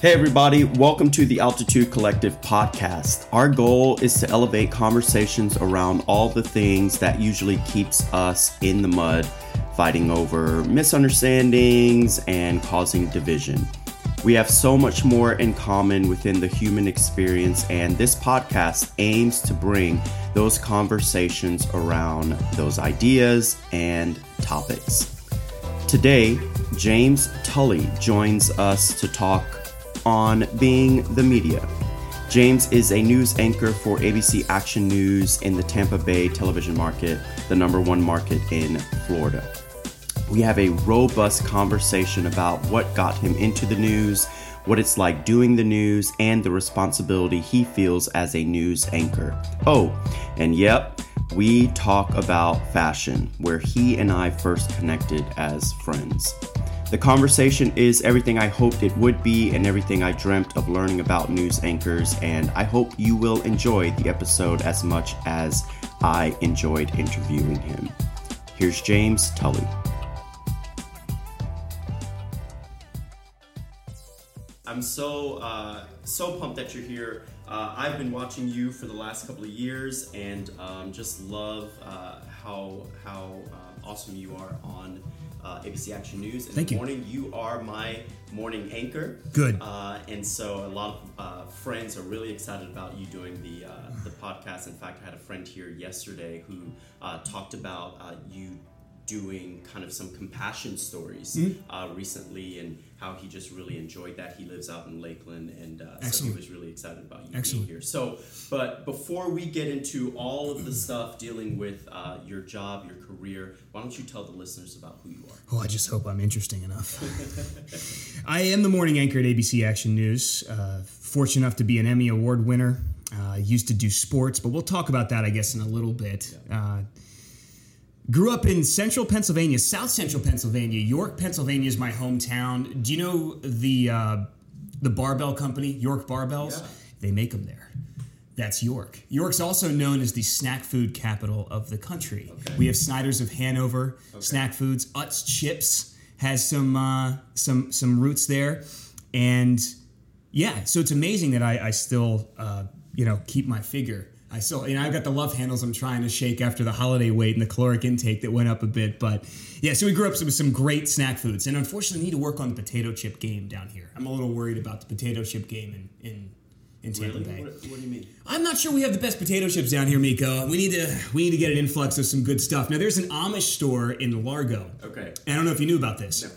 Hey, everybody, welcome to the Altitude Collective podcast. Our goal is to elevate conversations around all the things that usually keeps us in the mud, fighting over misunderstandings and causing division. We have so much more in common within the human experience, and this podcast aims to bring those conversations around those ideas and topics. Today, James Tully joins us to talk on being the media. James is a news anchor for ABC Action News in the Tampa Bay television market, the number one market in Florida. We have a robust conversation about what got him into the news, what it's like doing the news, and the responsibility he feels as a news anchor. Oh, and yep, we talk about fashion, where he and I first connected as friends. The conversation is everything I hoped it would be and everything I dreamt of learning about news anchors, and I hope you will enjoy the episode as much as I enjoyed interviewing him. Here's James Tully. I'm so uh, so pumped that you're here. Uh, I've been watching you for the last couple of years, and um, just love uh, how how uh, awesome you are on uh, ABC Action News. In Thank the you. morning, you are my morning anchor. Good. Uh, and so a lot of uh, friends are really excited about you doing the uh, the podcast. In fact, I had a friend here yesterday who uh, talked about uh, you doing kind of some compassion stories Mm-hmm. uh, recently and how he just really enjoyed that. He lives out in Lakeland, and uh, so he was really excited about you Excellent. being here. So, but before we get into all of the stuff dealing with uh, your job, your career, why don't you tell the listeners about who you are? Oh, I just hope I'm interesting enough. I am the morning anchor at ABC Action News. Uh, fortunate enough to be an Emmy Award winner. Uh, used to do sports, but we'll talk about that, I guess, in a little bit. Uh, grew up in central Pennsylvania, south central Pennsylvania. York, Pennsylvania is my hometown. Do you know the uh, the barbell company, York Barbells? Yeah. They make them there. That's York. York's also known as the snack food capital of the country. Okay. We have Snyder's of Hanover, snack foods. Utz Chips has some uh, some some roots there, and yeah, so it's amazing that I, I still uh, you know keep my figure. I still you know I've got the love handles I'm trying to shake after the holiday weight and the caloric intake that went up a bit, but yeah, so we grew up with some great snack foods, and unfortunately need to work on the potato chip game down here. I'm a little worried about the potato chip game in in, in Tampa Bay. What, what do you mean? I'm not sure we have the best potato chips down here, Miko. We need to we need to get an influx of some good stuff. Now there's an Amish store in Largo. Okay. And I don't know if you knew about this. No.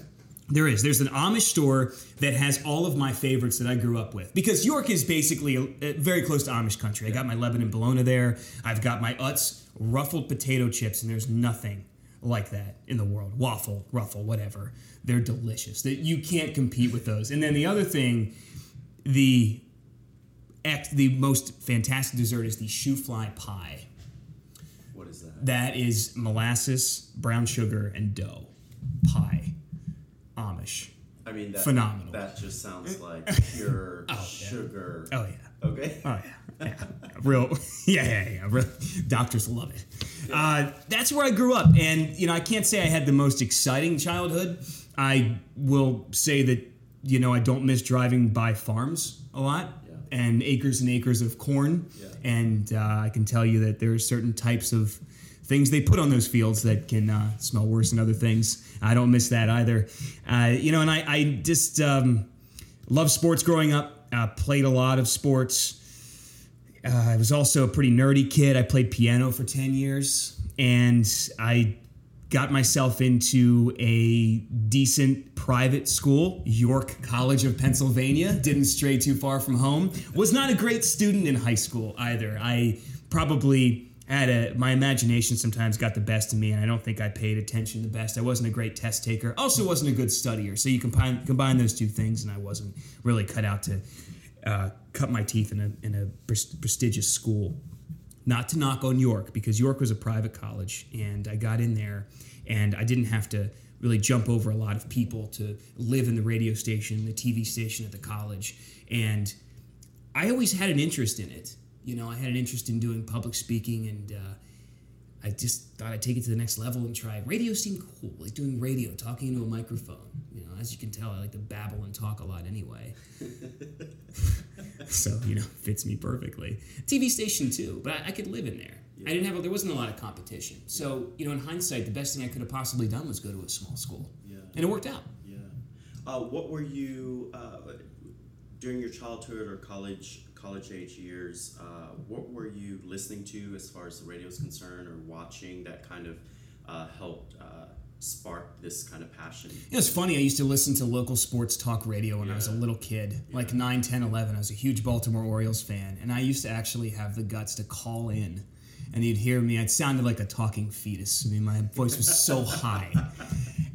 There is. There's an Amish store that has all of my favorites that I grew up with. Because York is basically uh, very close to Amish country. I got my Lebanon bologna there. I've got my Utz ruffled potato chips, and there's nothing like that in the world. Waffle, ruffle, whatever. They're delicious. That you can't compete with those. And then the other thing, the ex, the most fantastic dessert is the shoofly pie. What is that? That is molasses, brown sugar, and dough pie. Amish. I mean, that, Phenomenal. That just sounds like pure yeah. sugar. Oh yeah. Okay. Oh yeah. yeah. Real. Yeah, yeah, yeah. Real, doctors love it. Uh, that's where I grew up, and you know I can't say I had the most exciting childhood. I will say that you know I don't miss driving by farms a lot Yeah. and acres and acres of corn, Yeah. and uh, I can tell you that there are certain types of things they put on those fields that can uh, smell worse than other things. I don't miss that either. Uh, you know, and I, I just um, love sports growing up. Uh, played a lot of sports. Uh, I was also a pretty nerdy kid. I played piano for 10 years and I got myself into a decent private school, York College of Pennsylvania. Didn't stray too far from home. Was not a great student in high school either. I probably had a my imagination sometimes got the best of me and I don't think I paid attention the best. I wasn't a great test taker. Also wasn't a good studier. So you combine combine those two things and I wasn't really cut out to uh, cut my teeth in a in a prestigious school. Not to knock on York because York was a private college and I got in there and I didn't have to really jump over a lot of people to live in the radio station, the TV station at the college and I always had an interest in it. You know, I had an interest in doing public speaking and uh, I just thought I'd take it to the next level and try. Radio seemed cool, like doing radio, talking into a microphone. You know, as you can tell, I like to babble and talk a lot anyway. so you know, fits me perfectly. TV station too, but I, I could live in there. I didn't have. A, there wasn't a lot of competition. So you know, in hindsight, the best thing I could have possibly done was go to a small school, Yeah. and it worked out. Yeah. Uh, what were you uh, during your childhood or college college age years? Uh, what were you listening to as far as the radio is concerned, or watching that kind of uh, helped uh, spark this kind of passion? It was funny. I used to listen to local sports talk radio when I was a little kid, like 9, 10, 11. I was a huge Baltimore Orioles fan, and I used to actually have the guts to call in. And you'd hear me. I sounded like a talking fetus. I mean, my voice was so high.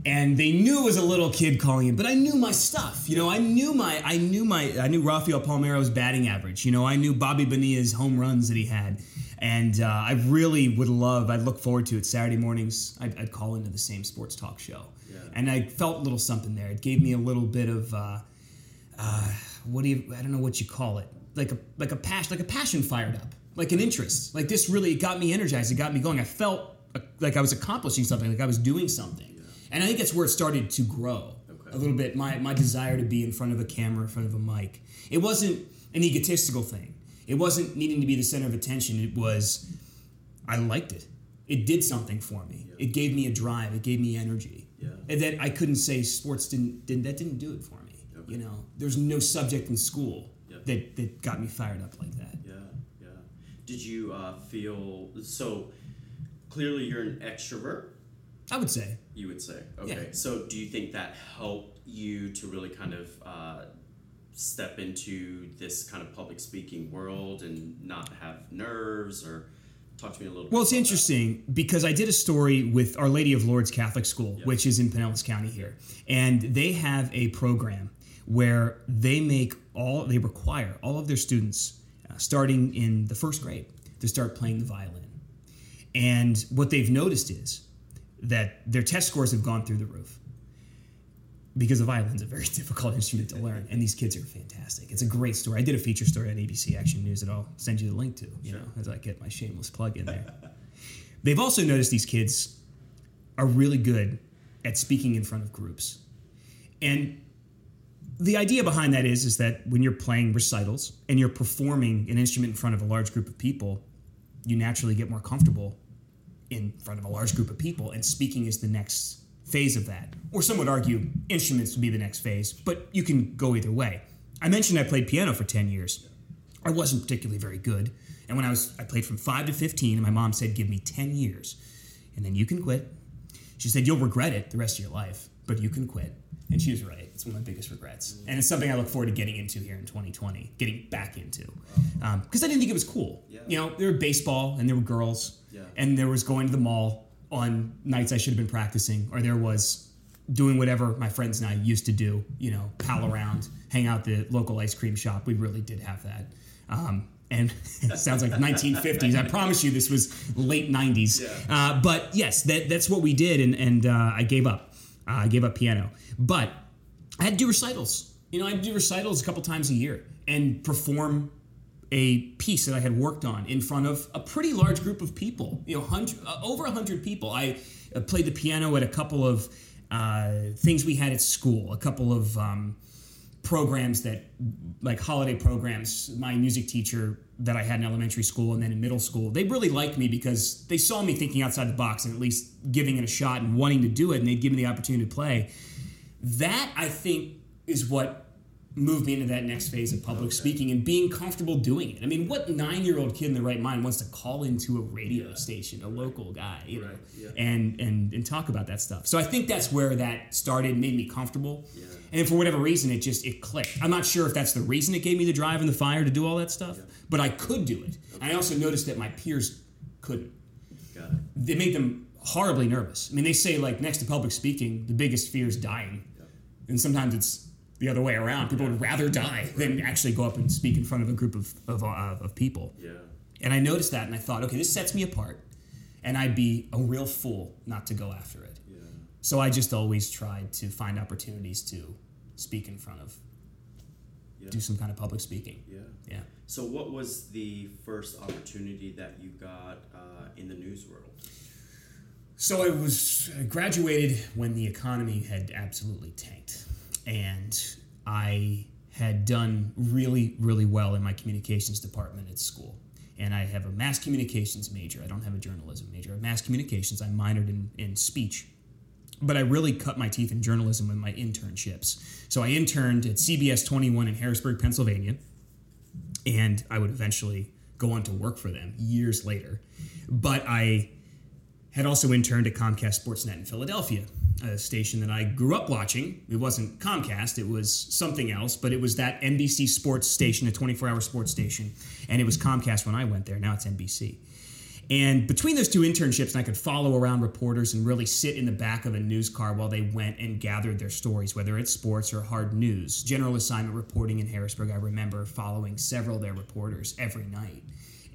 And they knew it was a little kid calling in, but I knew my stuff. You know, I knew my, I knew my, I knew Rafael Palmeiro's batting average. You know, I knew Bobby Bonilla's home runs that he had, and uh, I really would love. I'd look forward to it. Saturday mornings, I'd, I'd call into the same sports talk show, Yeah. and I felt a little something there. It gave me a little bit of, uh, uh, what do you? I don't know what you call it. Like a like a passion, like a passion fired up, like an interest. Like this really it got me energized. It got me going. I felt uh, like I was accomplishing something, like I was doing something. And I think that's where it started to grow Okay. a little bit. My my desire to be in front of a camera, in front of a mic. It wasn't an egotistical thing. It wasn't needing to be the center of attention. It was I liked it. It did something for me. It gave me a drive. It gave me energy. Yeah. And that I couldn't say sports didn't, didn't that didn't do it for me. Okay. You know, there's no subject in school Yeah. that that got me fired up like that. Yeah, yeah. Did you uh, feel so? Clearly, you're an extrovert. I would say. You would say, okay. Yeah. So, do you think that helped you to really kind of uh, step into this kind of public speaking world and not have nerves, or talk to me a little? Bit? Well, it's interesting because I did a story with Our Lady of Lourdes Catholic School, Yeah. which is in Pinellas County here, and they have a program where they make all they require all of their students, uh, starting in the first grade, to start playing the violin. And what they've noticed is that their test scores have gone through the roof because the violin's a very difficult instrument to learn, and these kids are fantastic. It's a great story. I did a feature story on ABC Action News that I'll send you the link to, you Sure. know, as I get my shameless plug in there. They've also noticed these kids are really good at speaking in front of groups. And the idea behind that is is that when you're playing recitals and you're performing an instrument in front of a large group of people, you naturally get more comfortable in front of a large group of people, and speaking is the next phase of that. Or some would argue instruments would be the next phase, but you can go either way. I mentioned I played piano for 10 years. I wasn't particularly very good. And when I was I played from 5 to 15 and my mom said give me 10 years and then you can quit. She said you'll regret it the rest of your life, but you can quit. And she was right. It's one of my biggest regrets. And it's something I look forward to getting into here in 2020, getting back into. Because I didn't think it was cool. Yeah. You know, there were baseball and there were girls Yeah. and there was going to the mall on nights I should have been practicing, or there was doing whatever my friends and I used to do, you know, pal around, hang out at the local ice cream shop. We really did have that. Um, and it sounds like 1950s. I promise you this was late 90s. Yeah. Uh, but yes, that, that's what we did, and, and uh, I gave up. Uh, I gave up piano. But I had to do recitals. You know, I'd do recitals a couple times a year and perform a piece that I had worked on in front of a pretty large group of people. You know, hundred, uh, over hundred people. I uh, played the piano at a couple of uh, things we had at school, a couple of um, programs that, like holiday programs. My music teacher that I had in elementary school and then in middle school, they really liked me because they saw me thinking outside the box and at least giving it a shot and wanting to do it, and they'd give me the opportunity to play. That I think is what moved me into that next phase of public speaking and being comfortable doing it. I mean, what nine-year-old kid in the right mind wants to call into a radio station, a local guy, you know, yeah. and and and talk about that stuff? So I think that's where that started, made me comfortable, Yeah. and for whatever reason, it just it clicked. I'm not sure if that's the reason it gave me the drive and the fire to do all that stuff, but I could do it. And I also noticed that my peers couldn't Got it. they made them horribly nervous. I mean, they say like next to public speaking, the biggest fear is dying, and sometimes it's the other way around. People would rather die than actually go up and speak in front of a group of of, uh, of people. Yeah. And I noticed that, and I thought, okay, this sets me apart, and I'd be a real fool not to go after it. Yeah. So I just always tried to find opportunities to speak in front of do some kind of public speaking. Yeah. Yeah. So, what was the first opportunity that you got uh, in the news world? So I was I graduated when the economy had absolutely tanked, and I had done really, really well in my communications department at school. And I have a mass communications major. I don't have a journalism major. I mass communications. I minored in, in speech. But I really cut my teeth in journalism with my internships. So I interned at CBS 21 in Harrisburg, Pennsylvania, and I would eventually go on to work for them years later. But I had also interned at Comcast Sportsnet in Philadelphia, a station that I grew up watching. It wasn't Comcast, it was something else, but it was that NBC sports station, a 24 hour sports station. And it was Comcast when I went there. Now it's NBC. And between those two internships, I could follow around reporters and really sit in the back of a news car while they went and gathered their stories, whether it's sports or hard news. General assignment reporting in Harrisburg, I remember following several of their reporters every night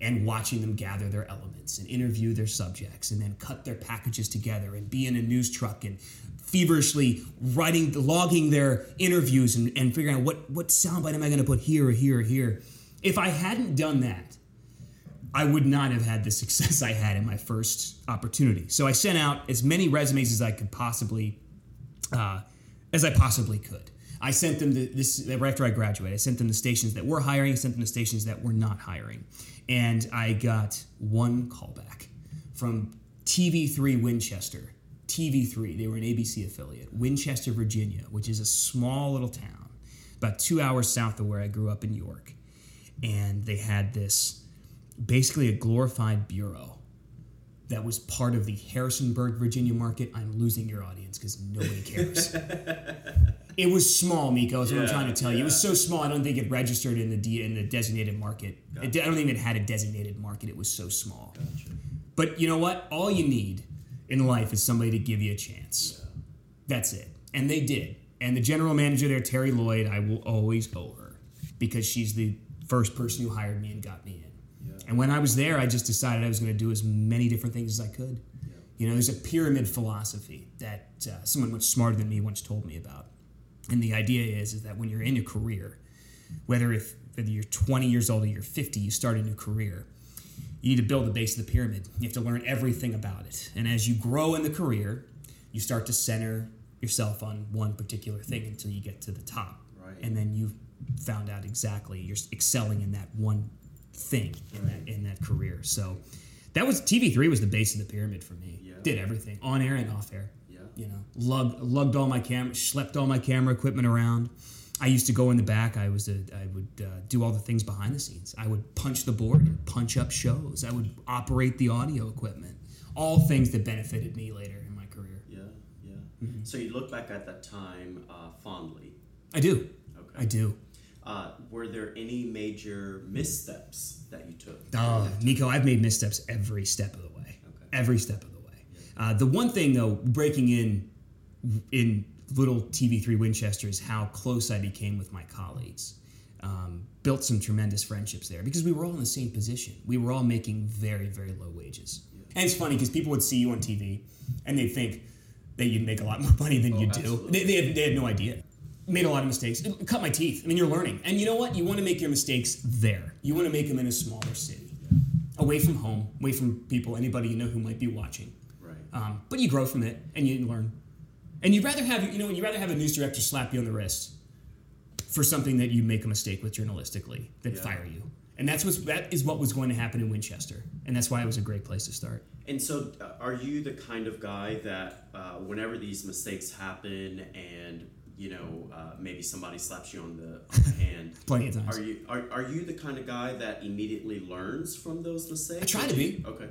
and watching them gather their elements and interview their subjects and then cut their packages together and be in a news truck and feverishly writing, logging their interviews and, and figuring out what, what soundbite am I going to put here or here or here. If I hadn't done that, I would not have had the success I had in my first opportunity. So I sent out as many resumes as I could possibly, uh, as I possibly could. I sent them to this right after I graduated. I sent them to stations that were hiring, I sent them to stations that were not hiring, and I got one callback from TV3 Winchester. TV3, they were an ABC affiliate, Winchester, Virginia, which is a small little town about two hours south of where I grew up in York, and they had this basically a glorified bureau that was part of the Harrisonburg, Virginia market. I'm losing your audience because nobody cares. it was small, Miko. Is what I'm trying to tell you. It was so small. I don't think it registered in the D, in the designated market. It, I don't think it had a designated market. It was so small. But you know what? All you need in life is somebody to give you a chance. That's it. And they did. And the general manager there, Terry Lloyd, I will always owe her because she's the first person who hired me and got me in. Yeah. And when I was there, I just decided I was going to do as many different things as I could. You know, there's a pyramid philosophy that uh, someone much smarter than me once told me about. And the idea is, is that when you're in a career, whether if whether you're 20 years old or you're 50, you start a new career. You need to build the base of the pyramid. You have to learn everything about it. And as you grow in the career, you start to center yourself on one particular thing until you get to the top. Right. And then you found out exactly you're excelling in that one thing in that in that career. So that was TV3 was the base of the pyramid for me. Yeah. Did everything on air and off air. You know, lugged lugged all my camera, schlepped all my camera equipment around. I used to go in the back. I was a, I would uh, do all the things behind the scenes. I would punch the board and punch up shows. I would operate the audio equipment. All things that benefited me later in my career. Yeah, yeah. Mm-hmm. So you look back at that time uh, fondly. I do. Okay. I do. Uh, were there any major missteps that you took? Oh, Nico, I've made missteps every step of the way. Okay. Every step of the way. Uh, the one thing, though, breaking in in little TV3 Winchester is how close I became with my colleagues. Um, built some tremendous friendships there because we were all in the same position. We were all making very, very low wages. And it's funny because people would see you on TV and they'd think that you'd make a lot more money than you do. They, they, had, they had no idea. Made a lot of mistakes. Cut my teeth. I mean, you're learning. And you know what? You want to make your mistakes there. You want to make them in a smaller city, away from home, away from people, anybody you know who might be watching. Um, but you grow from it and you learn. And you'd rather have you know you'd rather have a news director slap you on the wrist for something that you make a mistake with journalistically than Yeah. fire you. And that's what's that is what was going to happen in Winchester, and that's why it was a great place to start. And so, uh, are you the kind of guy that uh, whenever these mistakes happen, and you know uh, maybe somebody slaps you on the, on the hand, Plenty of times. are you are, are you the kind of guy that immediately learns from those mistakes? I try to be. Okay.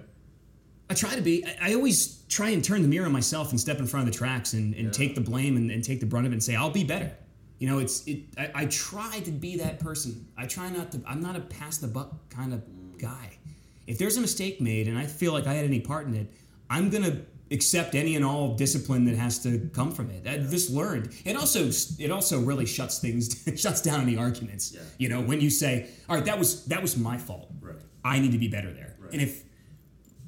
I try to be. I, I always try and turn the mirror on myself and step in front of the tracks and, and Yeah. take the blame and, and take the brunt of it and say I'll be better. You know, it's it. I, I try to be that person. I try not to. I'm not a pass the buck kind of guy. If there's a mistake made and I feel like I had any part in it, I'm gonna accept any and all discipline that has to come from it. I just learned. It also it also really shuts things shuts down any arguments. Yeah. You know, when you say, "All right, that was that was my fault. Right. I need to be better there." Right. And if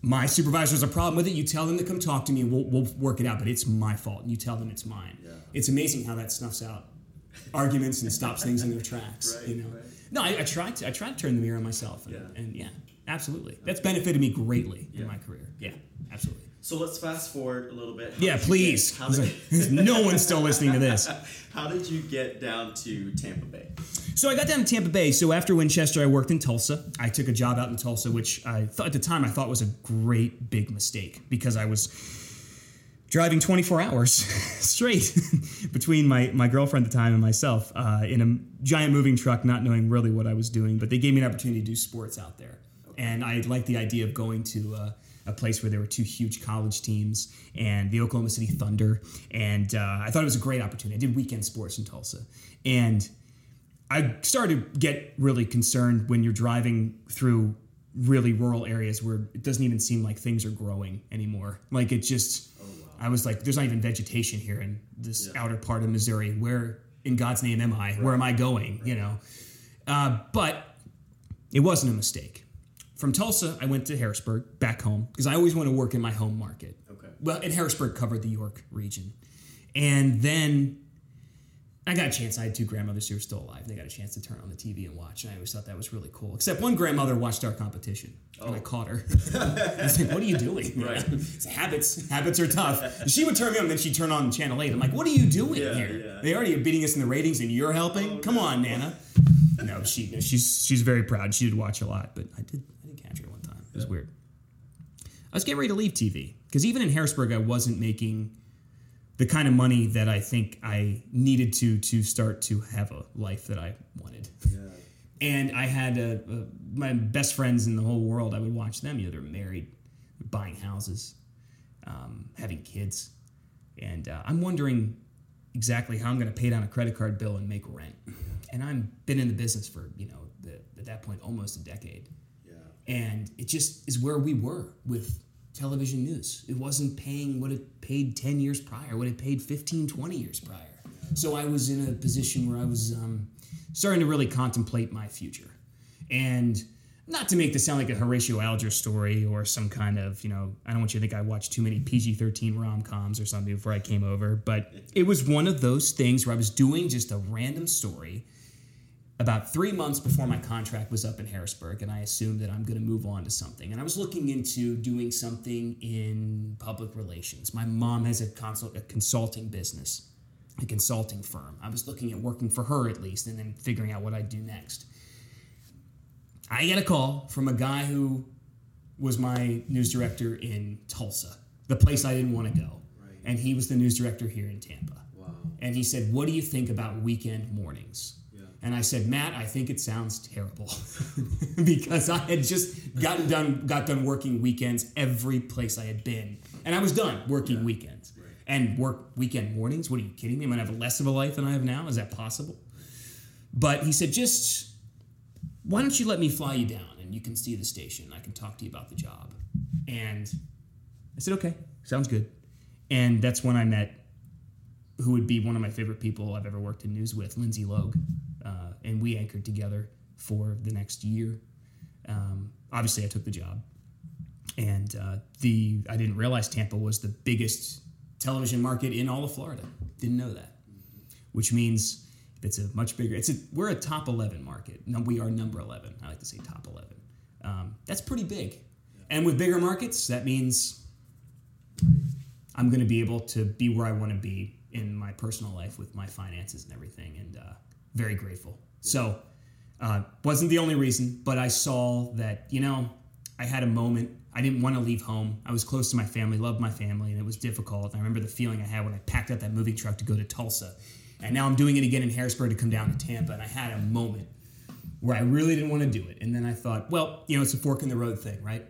my supervisor has a problem with it, you tell them to come talk to me and we'll, we'll work it out. But it's my fault, and you tell them it's mine. Yeah. It's amazing how that snuffs out arguments and stops things in their tracks. Right, you know. right. No, I, I tried to. I tried to turn the mirror on myself, and Yeah. yeah, and yeah absolutely. That's benefited me greatly Yeah. in my career. Yeah, absolutely. So let's fast forward a little bit. How Yeah, please. get- did, no one's still listening to this. how did you get down to Tampa Bay? So I got down to Tampa Bay. So after Winchester, I worked in Tulsa. I took a job out in Tulsa, which I thought at the time I thought was a great big mistake because I was driving 24 hours straight between my, my girlfriend at the time and myself uh, in a giant moving truck, not knowing really what I was doing. But they gave me an opportunity to do sports out there. And I liked the idea of going to uh, a place where there were two huge college teams and the Oklahoma City Thunder. And uh, I thought it was a great opportunity. I did weekend sports in Tulsa. And I started to get really concerned when you're driving through really rural areas where it doesn't even seem like things are growing anymore. Like it just, I was like, there's not even vegetation here in this Yeah. outer part of Missouri. Where in God's name am I? Where am I going? You know, uh, but it wasn't a mistake. From Tulsa, I went to Harrisburg, back home, because I always want to work in my home market. Okay. Well, and Harrisburg covered the York region. And then I got a chance. I had two grandmothers who were still alive. They got a chance to turn on the TV and watch. And I always thought that was really cool. Except one grandmother watched our competition, and I oh. caught her. I was like, "What are you doing?" Oh. Right. It's habits. Habits are tough. She would turn me on, then she'd turn on Channel Eight. I'm like, "What are you doing Yeah, here? yeah. They already are beating us in the ratings, and you're helping. Oh, Come no. on, Nana." No, she she's she's very proud. She did watch a lot, but I did I did catch her one time. It was weird. I was getting ready to leave TV because even in Harrisburg, I wasn't making the kind of money that I think I needed to to start to have a life that I wanted. Yeah. And I had a, a, my best friends in the whole world. I would watch them. You know, they're married, buying houses, um, having kids, and uh, I'm wondering exactly how I'm going to pay down a credit card bill and make rent. And I've been in the business for you know the, at that point almost a decade. And it just is where we were with television news. It wasn't paying what it paid 10 years prior what it paid 15 20 years prior. So i was in a position where i was um, starting to really contemplate my future. And not to make this sound like a Horatio Alger story or some kind of, you know, I don't want you to think I watched too many PG 13 rom coms or something before I came over, but it was one of those things where I was doing just a random story about three months before my contract was up in Harrisburg, and I assumed that I'm going to move on to something. And I was looking into doing something in public relations. My mom has a, consult, a consulting business, a consulting firm. I was looking at working for her at least, and then figuring out what I'd do next. I get a call from a guy who was my news director in Tulsa, the place I didn't want to go. Right. And he was the news director here in Tampa. Wow. And he said, What do you think about weekend mornings? Yeah. And I said, Matt, I think it sounds terrible because I had just gotten done, got done working weekends every place I had been, and I was done working weekends Right. and work weekend mornings. What are you kidding me? I'm gonna have less of a life than I have now. Is that possible? But he said, just why don't you let me fly you down and you can see the station? I can talk to you about the job. And I said, okay, sounds good. And that's when I met who would be one of my favorite people I've ever worked in news with, Lindsay Logue. Uh, and we anchored together for the next year. Um, obviously, I took the job. And uh, the I didn't realize Tampa was the biggest television market in all of Florida. Didn't know that. Which means it's a much bigger. It's a we're a top eleven market. No, we are number eleven. I like to say top eleven. Um, that's pretty big. And with bigger markets, that means I'm going to be able to be where I want to be in my personal life with my finances and everything. And uh, very grateful. So uh, wasn't the only reason, but I saw that you know I had a moment. I didn't want to leave home. I was close to my family, loved my family, and it was difficult. I remember the feeling I had when I packed up that moving truck to go to Tulsa. And now I'm doing it again in Harrisburg to come down to Tampa. And I had a moment where I really didn't want to do it. And then I thought, well, you know, it's a fork in the road thing, right?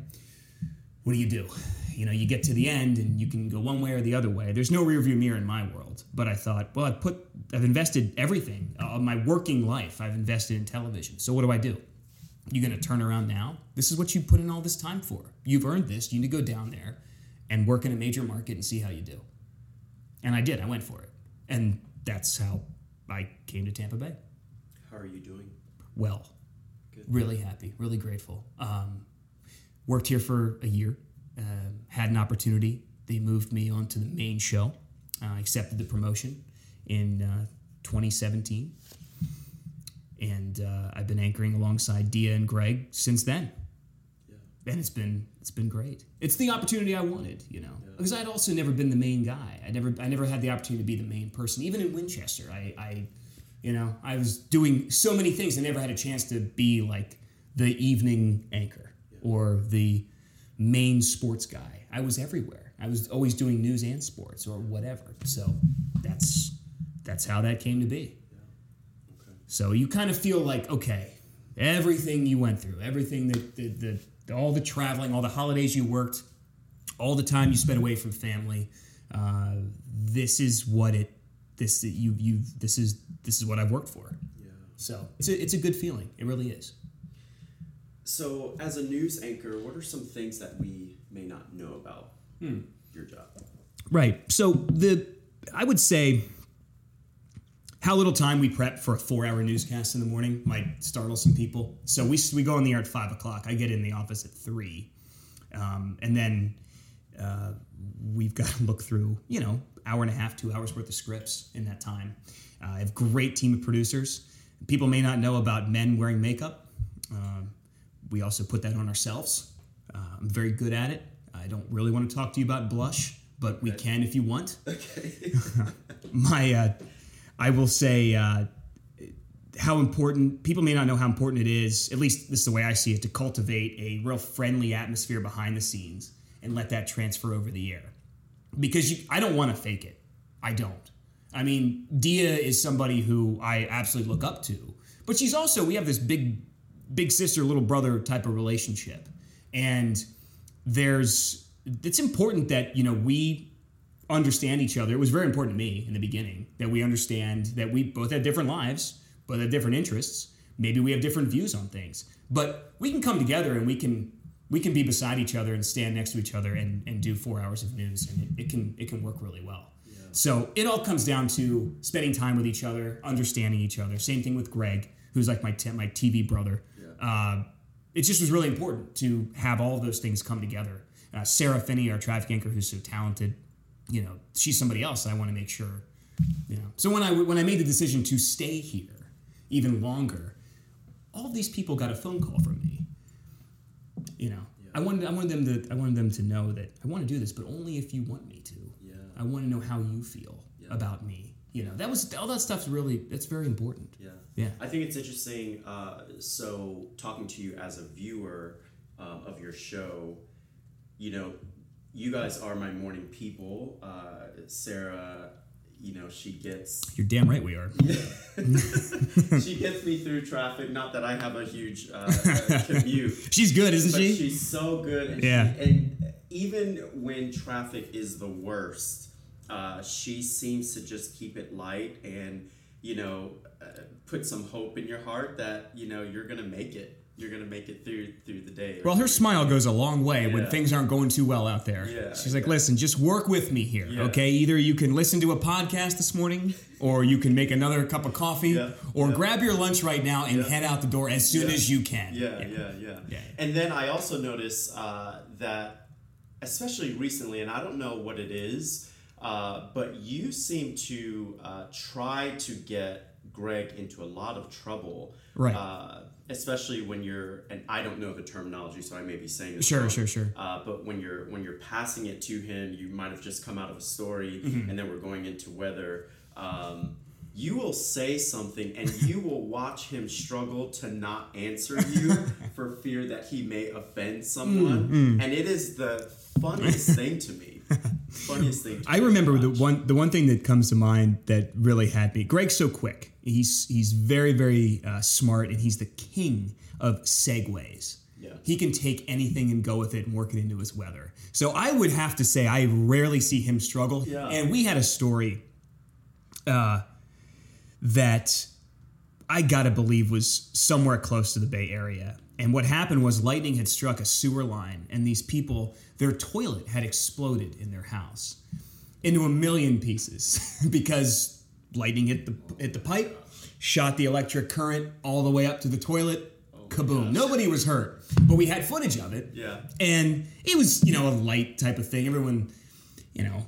What do you do? You know, you get to the end and you can go one way or the other way. There's no rearview mirror in my world. But I thought, well, I've put, I've invested everything of my working life. I've invested in television. So what do I do? You're going to turn around now? This is what you put in all this time for. You've earned this. You need to go down there and work in a major market and see how you do. And I did. I went for it. And that's how I came to Tampa Bay. How are you doing? Well, Good. really happy, really grateful. Um, worked here for a year, um, had an opportunity. They moved me onto the main show. Uh, accepted the promotion in uh, 2017, and uh, I've been anchoring alongside Dia and Greg since then. And it's been it's been great. It's the opportunity I wanted, you know, because I'd also never been the main guy. I never I never had the opportunity to be the main person, even in Winchester. I, I you know, I was doing so many things. I never had a chance to be like the evening anchor or the main sports guy. I was everywhere. I was always doing news and sports or whatever. So that's that's how that came to be. So you kind of feel like okay, everything you went through, everything that the, the all the traveling, all the holidays you worked, all the time you spent away from family. Uh, this is what it. This you you. This is this is what I've worked for. Yeah. So it's a, it's a good feeling. It really is. So, as a news anchor, what are some things that we may not know about your job? Right. So the I would say how little time we prep for a four-hour newscast in the morning might startle some people. So we we go on the air at five o'clock. I get in the office at three, um, and then uh, we've got to look through you know hour and a half, two hours worth of scripts in that time. Uh, I have a great team of producers. People may not know about men wearing makeup. Um, we also put that on ourselves. Uh, I'm very good at it. I don't really want to talk to you about blush, but we can if you want. Okay. My, uh, I will say uh, how important people may not know how important it is. At least this is the way I see it to cultivate a real friendly atmosphere behind the scenes and let that transfer over the air. Because you, I don't want to fake it. I don't. I mean, Dia is somebody who I absolutely look up to, but she's also we have this big, big sister, little brother type of relationship, and there's it's important that you know we understand each other. It was very important to me in the beginning that we understand that we both have different lives, both have different interests. Maybe we have different views on things, but we can come together and we can we can be beside each other and stand next to each other and, and do four hours of news, and it, it can it can work really well. So it all comes down to spending time with each other, understanding each other. Same thing with Greg, who's like my t- my TV brother. Uh, it just was really important to have all of those things come together. Uh, Sarah Finney, our traffic anchor, who's so talented, you know, she's somebody else. I want to make sure, you know. So when I when I made the decision to stay here even longer, all these people got a phone call from me. You know, I wanted I wanted them to I wanted them to know that I want to do this, but only if you want me to. Yeah. I want to know how you feel about me. You know, that was all that stuff's really that's very important. Yeah. Yeah. I think it's interesting. Uh, so, talking to you as a viewer um, of your show, you know, you guys are my morning people. Uh, Sarah, you know, she gets You're damn right we are. she gets me through traffic. Not that I have a huge uh, commute, She's good, isn't but she? she's so good. And Yeah. She, and even when traffic is the worst, uh, she seems to just keep it light and you know uh, put some hope in your heart that you know you're gonna make it. You're gonna make it through through the day. well, her smile goes a long way when things aren't going too well out there. Yeah, She's like, yeah. listen, just work with me here, Yeah. okay? Either you can listen to a podcast this morning, or you can make another cup of coffee, Yeah, or yeah. grab your lunch right now and Yeah. head out the door as soon Yeah. as you can. Yeah, yeah, yeah. Yeah. And then I also notice uh, that, especially recently, and I don't know what it is, uh, but you seem to uh, try to get Greg into a lot of trouble. Right. Uh, especially when you're, and I don't know the terminology, so I may be saying this Sure, wrong. sure, sure. Uh, but when you're when you're passing it to him, you might have just come out of a story, Mm-hmm. and then we're going into weather. Um, you will say something, and you will watch him struggle to not answer you for fear that he may offend someone, Mm, and it is the funniest thing to me. Funniest thing. I remember the one the one thing that comes to mind that really had me. Greg's so quick. He's he's very very uh, smart, and he's the king of segues. Yeah. He can take anything and go with it and work it into his weather. So I would have to say I rarely see him struggle. Yeah. And we had a story uh, that I gotta believe was somewhere close to the Bay Area. And what happened was lightning had struck a sewer line, and these people, their toilet had exploded in their house into a million pieces because lightning hit the hit the pipe, shot the electric current all the way up to the toilet. Oh Kaboom! Nobody was hurt, but we had footage of it. Yeah. And it was, you know, a light type of thing. Everyone, you know,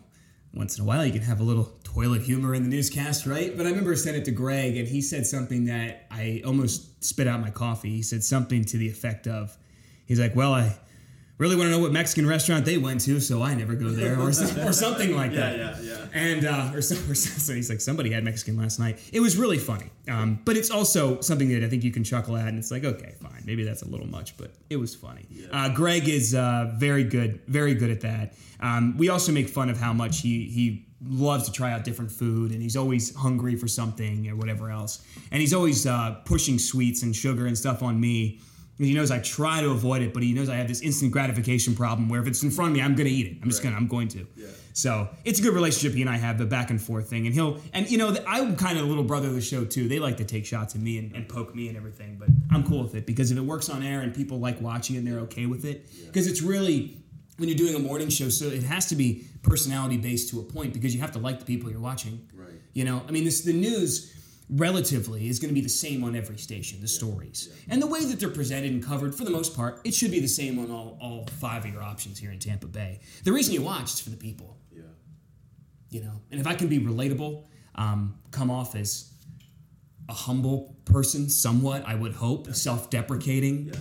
once in a while you can have a little toilet humor in the newscast, right? But I remember sent it to Greg, and he said something that I almost spit out my coffee. He said something to the effect of, "He's like, well, I." Really want to know what Mexican restaurant they went to, so I never go there, or, or something like Yeah, that. yeah, yeah. And uh, or, so, or so he's like, somebody had Mexican last night. It was really funny, um, but it's also something that I think you can chuckle at, and it's like, okay, fine, maybe that's a little much, but it was funny. Uh, Greg is uh, very good, very good at that. Um, we also make fun of how much he he loves to try out different food, and he's always hungry for something or whatever else, and he's always uh, pushing sweets and sugar and stuff on me. He knows I try to avoid it, but he knows I have this instant gratification problem where if it's in front of me, I'm going to eat it. I'm just gonna, I'm going to. So it's a good relationship he and I have, the back and forth thing. And he'll, and you know, I'm kind of the little brother of the show too. They like to take shots at me and, and poke me and everything, but I'm cool with it because if it works on air and people like watching it and they're okay with it, because it's really, when you're doing a morning show, so it has to be personality based to a point because you have to like the people you're watching. Right. You know, I mean, this the news relatively is going to be the same on every station. The stories and the way that they're presented and covered, for the most part, it should be the same on all all five of your options here in Tampa Bay. The reason you watch is for the people. Yeah. You know, and if I can be relatable, um, come off as a humble person, somewhat, I would hope, self-deprecating,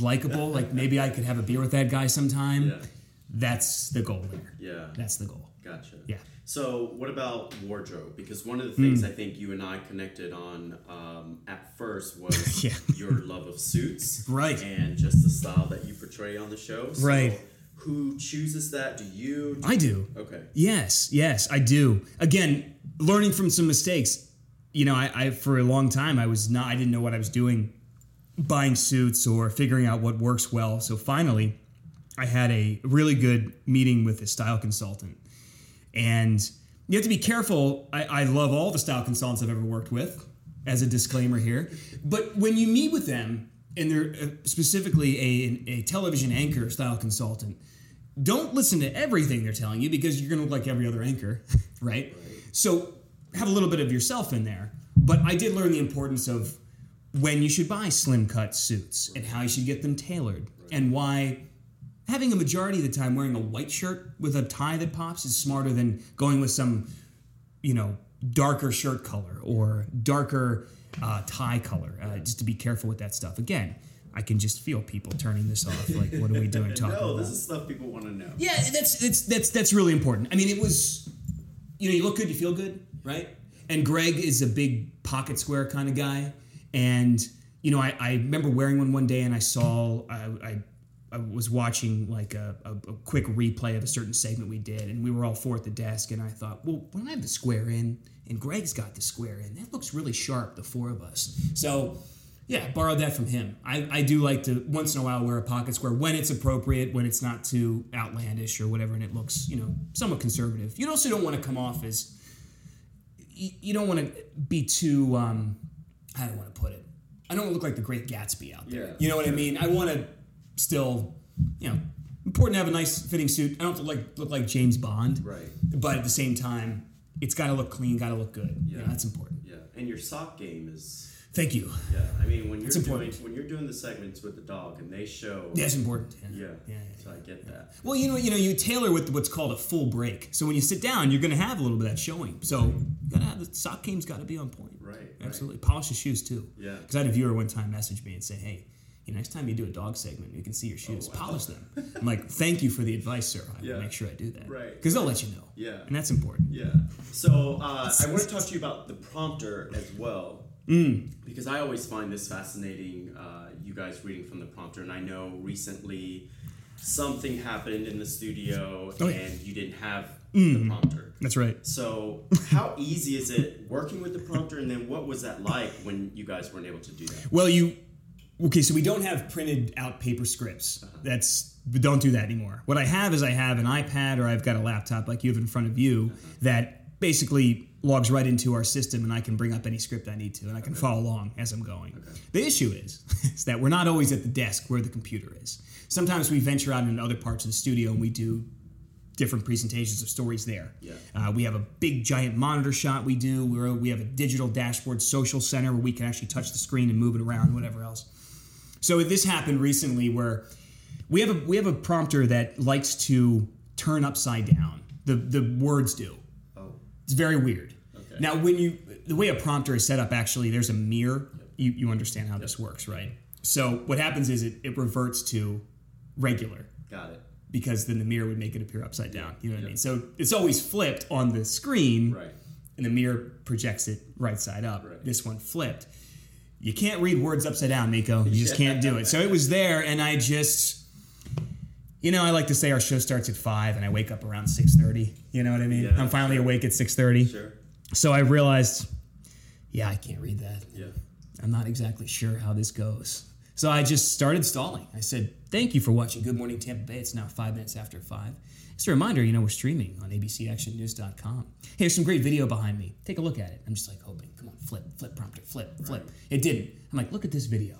likable. Like maybe I could have a beer with that guy sometime. Yeah. That's the goal there. Yeah. That's the goal. Gotcha. Yeah. So, what about wardrobe? Because one of the things I think you and I connected on um, at first was Yeah. your love of suits, Right. And just the style that you portray on the show. So Right. Who chooses that? Do you? I do. Okay. Yes, yes, I do. Again, learning from some mistakes. You know, I, I for a long time I was not I didn't know what I was doing buying suits or figuring out what works well. So finally, I had a really good meeting with a style consultant. And you have to be careful. I, I love all the style consultants I've ever worked with, as a disclaimer here. But when you meet with them, and they're uh, specifically a, a television anchor style consultant, don't listen to everything they're telling you because you're going to look like every other anchor, right? So have a little bit of yourself in there. But I did learn the importance of when you should buy slim cut suits and how you should get them tailored and why having a majority of the time wearing a white shirt with a tie that pops is smarter than going with some you know darker shirt color or darker uh, tie color uh, just to be careful with that stuff again i can just feel people turning this off like what are we doing talking No, about this is stuff people want to know. yeah, that's that's that's that's really important. I mean, it was, you know, you look good, you feel good, right? And Greg is a big pocket square kind of guy, and you know, I, I remember wearing one one day, and I saw I. I I was watching like a, a, a quick replay of a certain segment we did, and we were all four at the desk, and I thought, well, when I have the square in, and Greg's got the square in, that looks really sharp, the four of us. So, yeah, borrowed that from him. I, I do like to once in a while wear a pocket square when it's appropriate, when it's not too outlandish or whatever, and it looks you know somewhat conservative. You also don't want to come off as you, you don't want to be too um, how do I want to put it? I don't want to look like the Great Gatsby out there. Yeah. You know what I mean? I want to still you know important to have a nice fitting suit. I don't like look like James Bond, Right. But at the same time, it's got to look clean, got to look good. Yeah, Yeah. that's important. Yeah. And your sock game is. Thank you. Yeah. I mean, when you're doing important. when you're doing the segments with the dog and they show. Yeah, it's important. Yeah. yeah, yeah. So I get that. Well, you know, you know, you tailor with what's called a full break. So when you sit down, you're going to have a little bit of that showing. So you got to have the sock game's got to be on point. Right. right. Absolutely. Polish the shoes too. Yeah. Because I had a viewer one time message me and say, "Hey, know, next time you do a dog segment, you can see your shoes. Oh, wow. Polish them." I'm like, "Thank you for the advice, sir. I Yeah. will make sure I do that." Right. Because they'll let you know. Yeah. And that's important. Yeah. So uh, I want to talk to you about the prompter as well. Mm. Because I always find this fascinating, uh, you guys reading from the prompter. And I know recently something happened in the studio Oh, yeah. and you didn't have Mm. the prompter. That's right. So, how easy is it working with the prompter? And then what was that like when you guys weren't able to do that? Well, you okay? So we don't have printed out paper scripts. Uh-huh. That's don't do that anymore. What I have is I have an iPad or I've got a laptop like you have in front of you Uh-huh. that basically logs right into our system, and I can bring up any script I need to, and I can follow along as I'm going. The issue is, is that we're not always at the desk where the computer is. Sometimes we venture out into other parts of the studio and we do different presentations of stories there. Yeah. Uh, we have a big giant monitor shot we do. We're, we have a digital dashboard social center where we can actually touch the screen and move it around, whatever else. So this happened recently where we have a we have a prompter that likes to turn upside down. The the words do. Oh. It's very weird. Okay. Now, when you the way a prompter is set up, actually, there's a mirror. Yep. You you understand how this works, right? So what happens is it it reverts to regular Got it. because then the mirror would make it appear upside down. You know what I mean? So it's always flipped on the screen, Right. and the mirror projects it right side up. Right. This one flipped. You can't read words upside down, Miko. You just can't do it. So it was there, and I just, you know, I like to say our show starts at five, and I wake up around six thirty. You know what I mean? Yeah, I'm finally awake at six thirty. Sure. So I realized, yeah, I can't read that. Yeah. I'm not exactly sure how this goes. So I just started stalling. I said, Thank you for watching Good Morning Tampa Bay. It's now five minutes after five. Just a reminder, you know, we're streaming on abcactionnews.com. Hey, there's some great video behind me. Take a look at it. I'm just like hoping, come on, flip, flip, prompter, flip, flip. It didn't. I'm like, look at this video.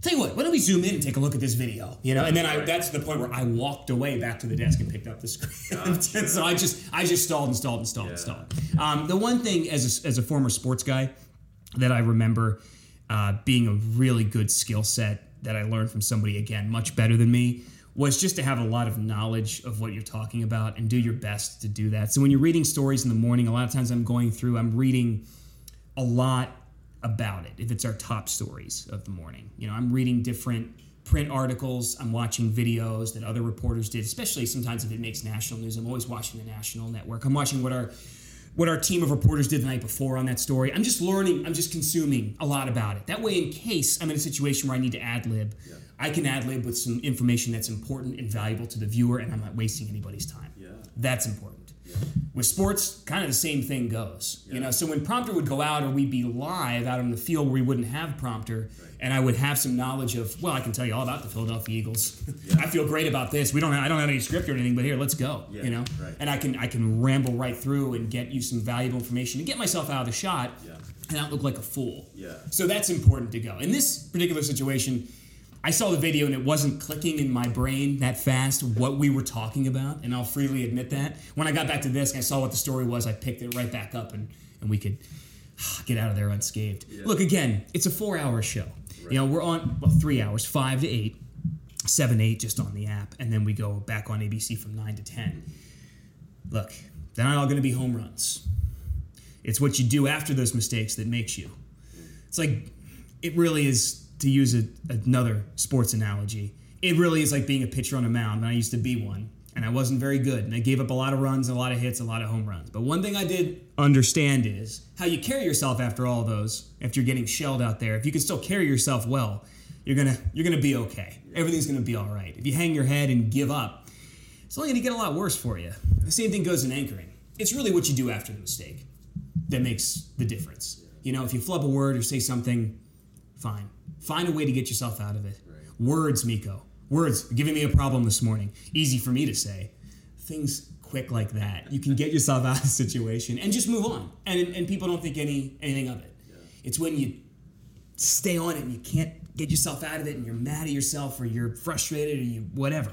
Tell you what, why don't we zoom in and take a look at this video? You know, and then I that's the point where I walked away back to the desk and picked up the screen. so I just I just stalled and stalled and stalled and stalled. Um, the one thing as a, as a former sports guy that I remember uh, being a really good skill set that I learned from somebody again much better than me was just to have a lot of knowledge of what you're talking about and do your best to do that. So when you're reading stories in the morning, a lot of times I'm going through, I'm reading a lot about it if it's our top stories of the morning. You know, I'm reading different print articles, I'm watching videos that other reporters did, especially sometimes if it makes national news. I'm always watching the national network. I'm watching what our what our team of reporters did the night before on that story. I'm just learning, I'm just consuming a lot about it. That way, in case I'm in a situation where I need to ad lib, I can ad lib with some information that's important and valuable to the viewer, and I'm not wasting anybody's time. Yeah. That's important. With sports, kind of the same thing goes. You know, so when prompter would go out or we'd be live out in the field where we wouldn't have prompter, and I would have some knowledge of, well, I can tell you all about the Philadelphia Eagles. I feel great about this. We don't, have, I don't have any script or anything, but here, let's go. Yeah, you know, right. and I can, I can ramble right through and get you some valuable information and get myself out of the shot, Yeah. and not look like a fool. Yeah. So that's important to go. In this particular situation, I saw the video and it wasn't clicking in my brain that fast what we were talking about, and I'll freely admit that. When I got back to this and I saw what the story was, I picked it right back up and, and we could get out of there unscathed. Look, again, it's a four hour show. You know, we're on, well, three hours, five to eight, seven, eight just on the app, and then we go back on ABC from nine to 10. Look, they're not all going to be home runs. It's what you do after those mistakes that makes you. It's like it really is to use a, another sports analogy. It really is like being a pitcher on a mound. And I used to be one, and I wasn't very good, and I gave up a lot of runs, a lot of hits, a lot of home runs. But one thing I did understand is how you carry yourself after all those. After you're getting shelled out there, if you can still carry yourself well, you're gonna you're gonna be okay. Everything's gonna be all right. If you hang your head and give up, it's only to get a lot worse for you. The same thing goes in anchoring. It's really what you do after the mistake that makes the difference. You know, if you flub a word or say something, fine. Find a way to get yourself out of it. Words, Miko. Words, giving me a problem this morning. Easy for me to say. Things quick like that. You can get yourself out of the situation and just move on. And, and people don't think any anything of it. It's when you stay on it and you can't get yourself out of it and you're mad at yourself or you're frustrated or you whatever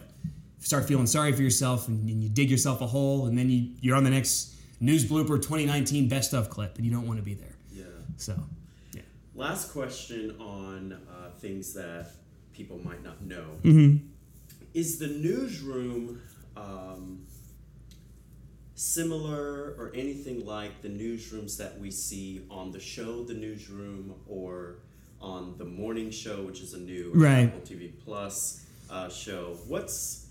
start feeling sorry for yourself and, and you dig yourself a hole and then you, you're on the next news blooper 2019 best of clip and you don't want to be there Yeah. so yeah Last question on uh, things that people might not know. Mm-hmm. Is the newsroom um, similar or anything like the newsrooms that we see on the show, The Newsroom, or on the morning show, which is a new Right. Apple TV Plus uh, show? What's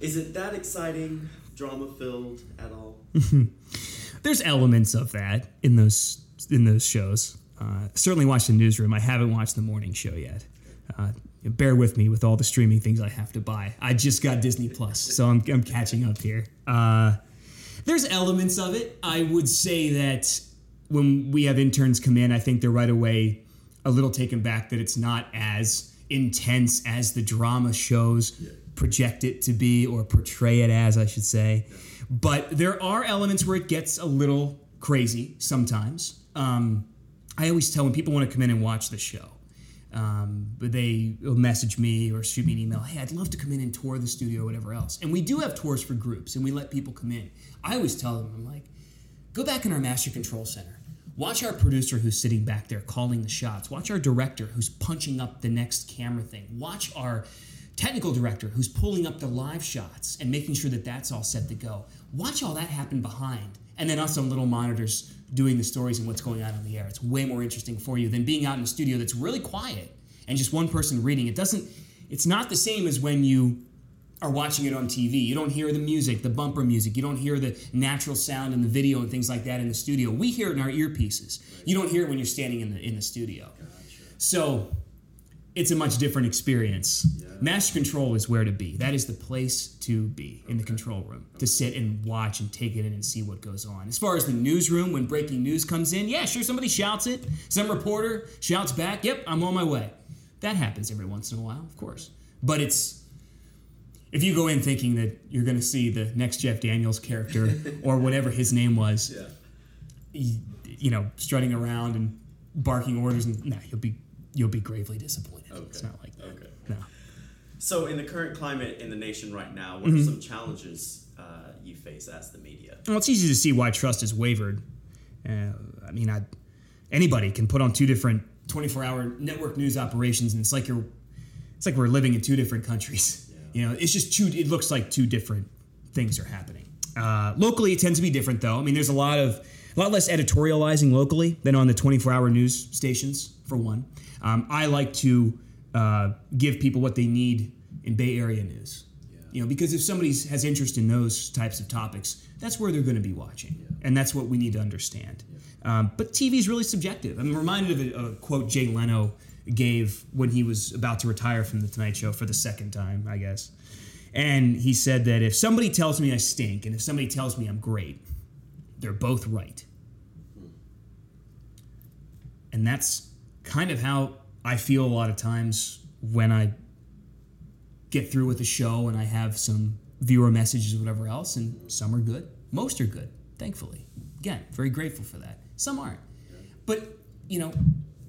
is it that exciting, drama filled at all? there's elements of that in those in those shows uh, certainly watched the newsroom. I haven't watched the morning show yet. Uh, bear with me with all the streaming things i have to buy. I just got disney plus so i'm, I'm catching up here. Uh, there's elements of it. I would say that when we have interns come in i think they're right away a little taken back that it's not as intense as the drama shows project it to be or portray it as i should say. But there are elements where it gets a little crazy sometimes. Um, i always tell when people want to come in and watch the show um, but they will message me or shoot me an email hey i'd love to come in and tour the studio or whatever else. And we do have tours for groups and we let people come in. I always tell them i'm like go back in our master control center. Watch our producer who's sitting back there calling the shots. Watch our director who's punching up the next camera thing. Watch our technical director who's pulling up the live shots and making sure that that's all set to go. Watch all that happen behind, and then us on little monitors doing the stories and what's going on on the air. It's way more interesting for you than being out in a studio that's really quiet and just one person reading. It doesn't. It's not the same as when you are watching it on TV. You don't hear the music, the bumper music. You don't hear the natural sound in the video and things like that in the studio. We hear it in our earpieces. You don't hear it when you're standing in the in the studio. So it's a much different experience. Yeah. Master control is where to be. That is the place to be in the control room to sit and watch and take it in and see what goes on. As far as the newsroom, when breaking news comes in, yeah, sure, somebody shouts it. Some reporter shouts back, "Yep, I'm on my way." That happens every once in a while, of course. But it's if you go in thinking that you're going to see the next Jeff Daniels character or whatever his name was, yeah. you, you know, strutting around and barking orders, and nah, you'll be you'll be gravely disappointed. Okay. It's not like that. Okay. No. So, in the current climate in the nation right now, what mm-hmm. are some challenges uh, you face as the media? Well, it's easy to see why trust has wavered. Uh, I mean, I, anybody can put on two different 24-hour network news operations, and it's like you're, it's like we're living in two different countries. Yeah. You know, it's just two. It looks like two different things are happening. Uh, locally, it tends to be different, though. I mean, there's a lot of a lot less editorializing locally than on the 24-hour news stations, for one. Um, I like to uh, give people what they need in Bay Area news. Yeah. You know, because if somebody has interest in those types of topics, that's where they're going to be watching, yeah. and that's what we need to understand. Yeah. Um, but TV is really subjective. I'm reminded of a, a, quote Jay Leno gave when he was about to retire from the Tonight Show for the second time, I guess. And he said that if somebody tells me I stink and if somebody tells me I'm great, they're both right. Hmm. And that's kind of how I feel a lot of times when I get through with the show and I have some viewer messages or whatever else, and some are good. Most are good, thankfully. Again, very grateful for that. Some aren't. But, you know,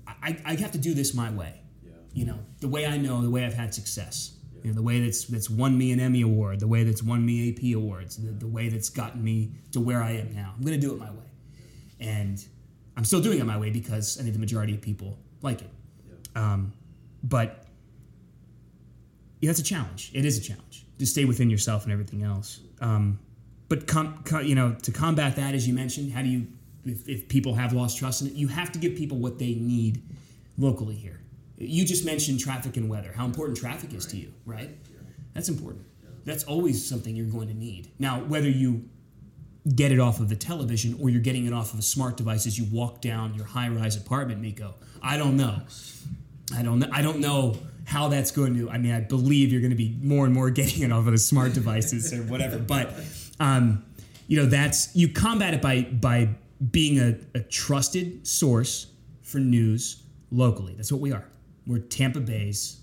I, I have to do this my way. Yeah. You know, the way I know, the way I've had success. Yeah. You know, the way that's that's won me an Emmy award, the way that's won me AP awards, the, the way that's gotten me to where I am now. I'm going to do it my way. And I'm still doing it my way because I think the majority of people like it. Um, but yeah, that's a challenge. It is a challenge to stay within yourself and everything else. Um, but com, you know, to combat that, as you mentioned, how do you, if, if people have lost trust in it, you have to give people what they need locally here. You just mentioned traffic and weather, how important traffic is to you, right? That's important. That's always something you're going to need. Now, whether you get it off of the television or you're getting it off of a smart device as you walk down your high-rise apartment, Miko. I don't know. I don't know. I don't know how that's going to. I mean, I believe you're going to be more and more getting it off of the smart devices or whatever. But um, you know, that's you combat it by by being a, a trusted source for news locally. That's what we are. We're Tampa Bay's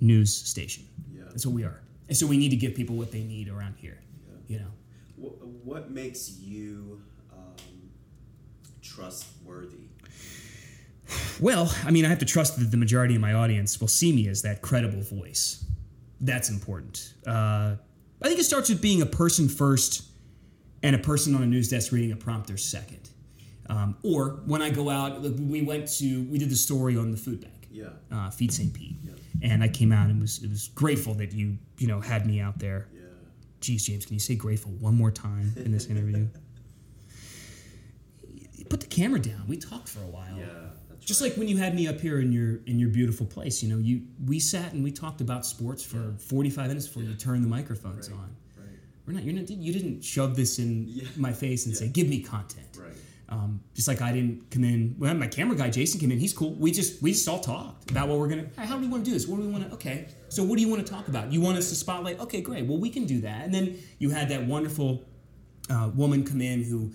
news station. Yeah. That's what we are. And so we need to give people what they need around here. Yeah. You know what makes you um, trustworthy? Well, I mean, I have to trust that the majority of my audience will see me as that credible voice. That's important. Uh, I think it starts with being a person first and a person on a news desk reading a prompter second. Um, or when I go out, we went to, we did the story on the food bank. Yeah. Uh, Feed St. Pete. Yeah. And I came out and was, it was grateful that you, you know, had me out there. Yeah Geez, James, can you say grateful one more time in this interview? Put the camera down. We talked for a while. Yeah. Just right. like when you had me up here in your in your beautiful place, you know, you we sat and we talked about sports for yeah. 45 minutes before yeah. you turned the microphones right. on. Right. We're not, you're not you didn't shove this in yeah. my face and say, "Give me content." Right. Um, just like I didn't come in. Well, my camera guy Jason came in. He's cool. We just we just all talked about what we're gonna. How do we want to do this? What do we want to? Okay. So what do you want to talk about? You want us to spotlight? Okay, great. Well, we can do that. And then you had that wonderful uh, woman come in who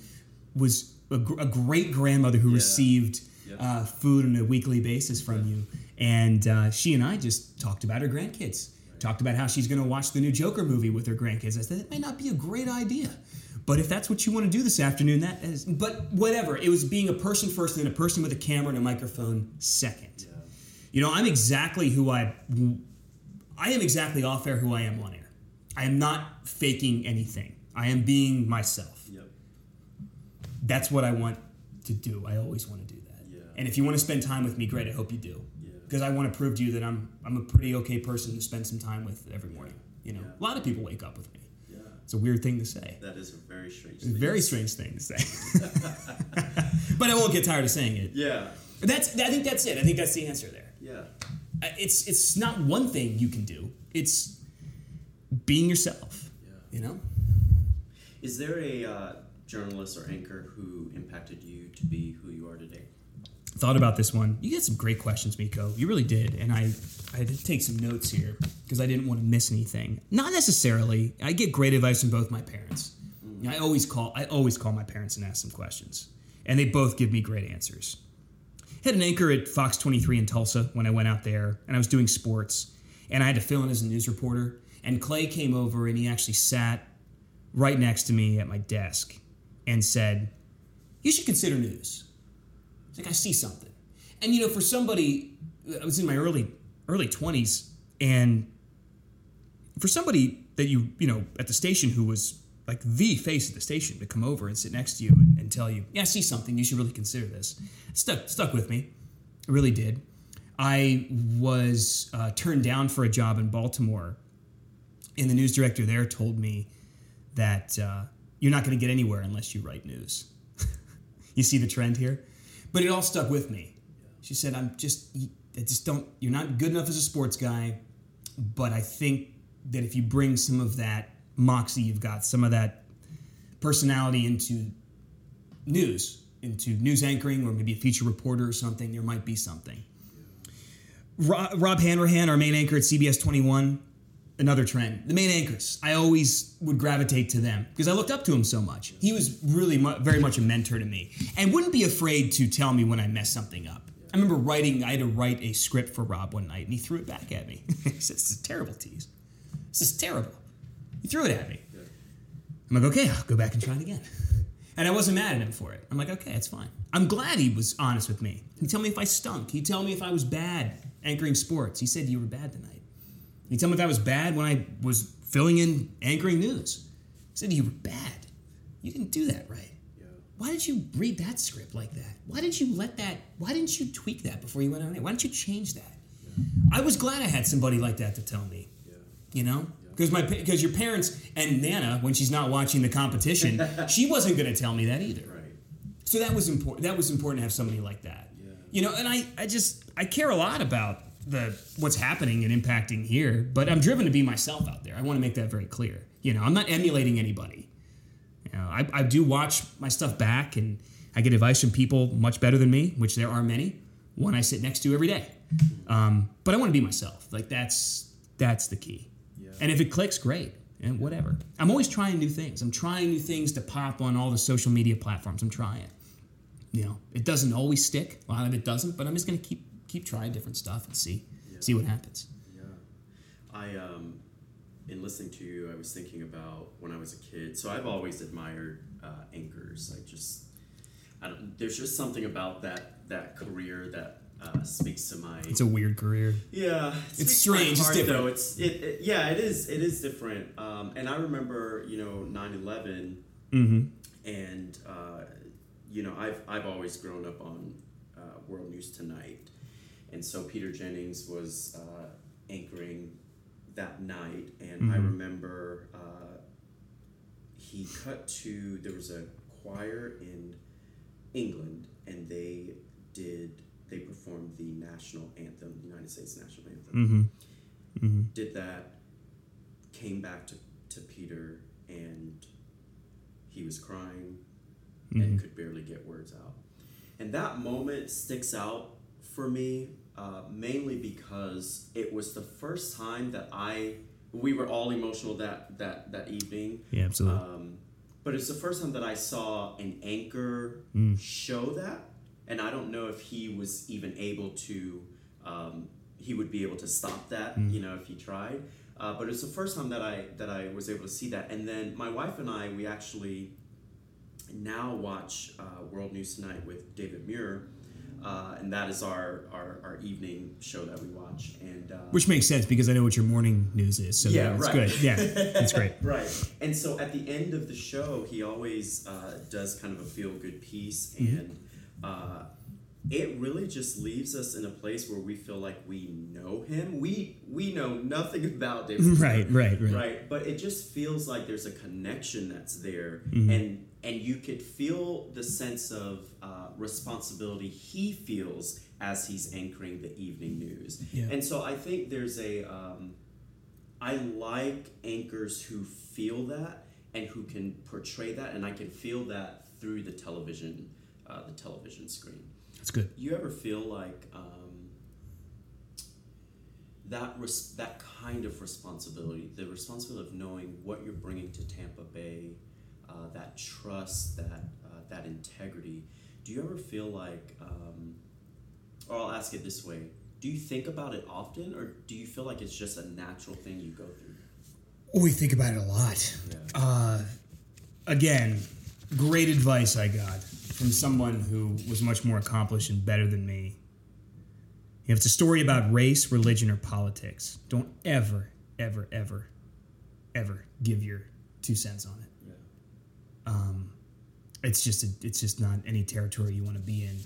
was a, gr- a great grandmother who yeah. received yep. uh, food on a weekly basis from you, and uh, she and I just talked about her grandkids. Right. Talked about how she's going to watch the new Joker movie with her grandkids. I said that may not be a great idea. But if that's what you want to do this afternoon, that is. But whatever. It was being a person first, and then a person with a camera and a microphone second. Yeah. You know, I'm exactly who I I am exactly off air who I am on air. I am not faking anything. I am being myself. Yep. That's what I want to do. I always want to do. And if you want to spend time with me, great. I hope you do. Because I want to prove to you that I'm I'm a pretty okay person to spend some time with every morning. You know, a lot of people wake up with me. Yeah. It's a weird thing to say. That is a very strange. It's a thing. very strange thing to say. but I won't get tired of saying it. Yeah. That's I think that's it. I think that's the answer there. Yeah. Uh, It's it's not one thing you can do. It's being yourself. Yeah. You know. Is there a uh, journalist or anchor who impacted you to be who you are today? Thought about this one. You get some great questions, Miko. You really did, and I I had to take some notes here because I didn't want to miss anything. Not necessarily. I get great advice from both my parents. I always call I always call my parents and ask them questions, and they both give me great answers. Had an anchor at Fox 23 in Tulsa when I went out there, and I was doing sports, and I had to fill in as a news reporter. And Clay came over, and he actually sat right next to me at my desk and said, "You should consider news." It's like I see something, and you know, for somebody, I was in my early early twenties, and for somebody that you you know at the station who was like the face of the station to come over and sit next to you and, and tell you, yeah, I see something. You should really consider this. Stuck stuck with me. It really did. I was uh, turned down for a job in Baltimore, and the news director there told me that uh, you're not going to get anywhere unless you write news. you see the trend here, but it all stuck with me. She said, "I'm just, I just don't. You're not good enough as a sports guy, but I think that if you bring some of that moxie you've got, some of that personality into news, into news anchoring, or maybe a feature reporter or something, there might be something." Rob Hanrahan, our main anchor at CBS 21, another trend. The main anchors, I always would gravitate to them because I looked up to him so much. He was really mu- very much a mentor to me and wouldn't be afraid to tell me when I messed something up. I remember writing, I had to write a script for Rob one night and he threw it back at me. he said, This is a terrible tease. This is terrible. He threw it at me. I'm like, okay, I'll go back and try it again. And I wasn't mad at him for it. I'm like, okay, it's fine. I'm glad he was honest with me. He'd tell me if I stunk. He'd tell me if I was bad anchoring sports. He said, You were bad tonight. He'd tell me if I was bad when I was filling in anchoring news. He said, You were bad. You didn't do that right. Yeah. Why did you read that script like that? Why did you let that, why didn't you tweak that before you went on air? Why didn't you change that? I was glad I had somebody like that to tell me Yeah. you know because my because your parents and nana when she's not watching the competition she wasn't going to tell me that either Right. so that was important that was important to have somebody like that Yeah. you know and i i just i care a lot about the what's happening and impacting here but i'm driven to be myself out there i want to make that very clear you know i'm not emulating anybody you know i, I do watch my stuff back and i get advice from people much better than me which there are many one i sit next to every day um, but i want to be myself like that's that's the key Yeah. and if it clicks, great. And whatever. I'm always trying new things. I'm trying new things to pop on all the social media platforms. I'm trying. You know, it doesn't always stick. A lot of it doesn't, but I'm just gonna keep keep trying different stuff and see see what happens. Yeah. I um in listening to you, I was thinking about when I was a kid. So I've always admired uh, anchors. I just I don't there's just something about that that career that uh, speaks to my It's a weird career. Yeah, it It's strange, it's heart, different. Though it's it, it yeah it is it is different. Um, and I remember you know 9-11 Mm-hmm. and uh, you know I've I've always grown up on uh, World News Tonight, and so Peter Jennings was uh, anchoring that night, and I Mhm. remember uh, he cut to there was a choir in England, and they did they performed the national anthem, the United States national anthem Mm-hmm. Mm-hmm. did that, came back to, to Peter, and he was crying Mm-hmm. and could barely get words out. And that moment sticks out for me uh, mainly because it was the first time that I we were all emotional that that that evening. Yeah, absolutely. Um, but it's the first time that I saw an anchor Mm. show that, and I don't know if he was even able to. Um, he would be able to stop that, Mm. you know, if he tried. Uh, but it's the first time that I that I was able to see that. And then my wife and I, we actually now watch uh, World News Tonight with David Muir, uh, and that is our, our our evening show that we watch. And uh, Which makes sense because I know what your morning news is. So Yeah, it's right. good. Yeah, that's great. right. And so at the end of the show, he always uh, does kind of a feel good piece, Mm-hmm. and uh, it really just leaves us in a place where we feel like we know him. We we know nothing about him. Right, right, right. Right. But it just feels like there's a connection that's there Mm-hmm. and and you could feel the sense of uh, responsibility he feels as he's anchoring the evening news. Yeah. And so I think there's a um, I like anchors who feel that and who can portray that, and I can feel that through the television, uh, the television screen. That's good. You ever feel like um, that res- that kind of responsibility, the responsibility of knowing what you're bringing to Tampa Bay, uh, that trust, that uh, that integrity? Do you ever feel like, um, or I'll ask it this way: Do you think about it often, or do you feel like it's just a natural thing you go through? We think about it a lot. Yeah. Uh, again, great advice I got from someone who was much more accomplished and better than me. If it's a story about race, religion, or politics, don't ever, ever, ever, ever give your two cents on it. It's just a, it's just not any territory you want to be in.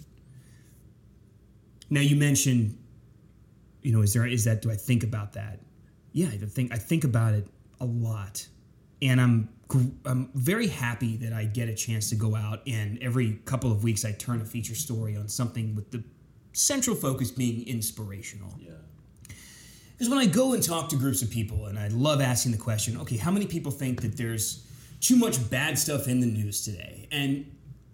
Now you mentioned, you know, is there is that do I think about that? Yeah, I think I think about it a lot, and I'm I'm very happy that I get a chance to go out and every couple of weeks I turn a feature story on something with the central focus being inspirational. Yeah. Because when I go and talk to groups of people, and I love asking the question, okay, how many people think that there's too much bad stuff in the news today? And,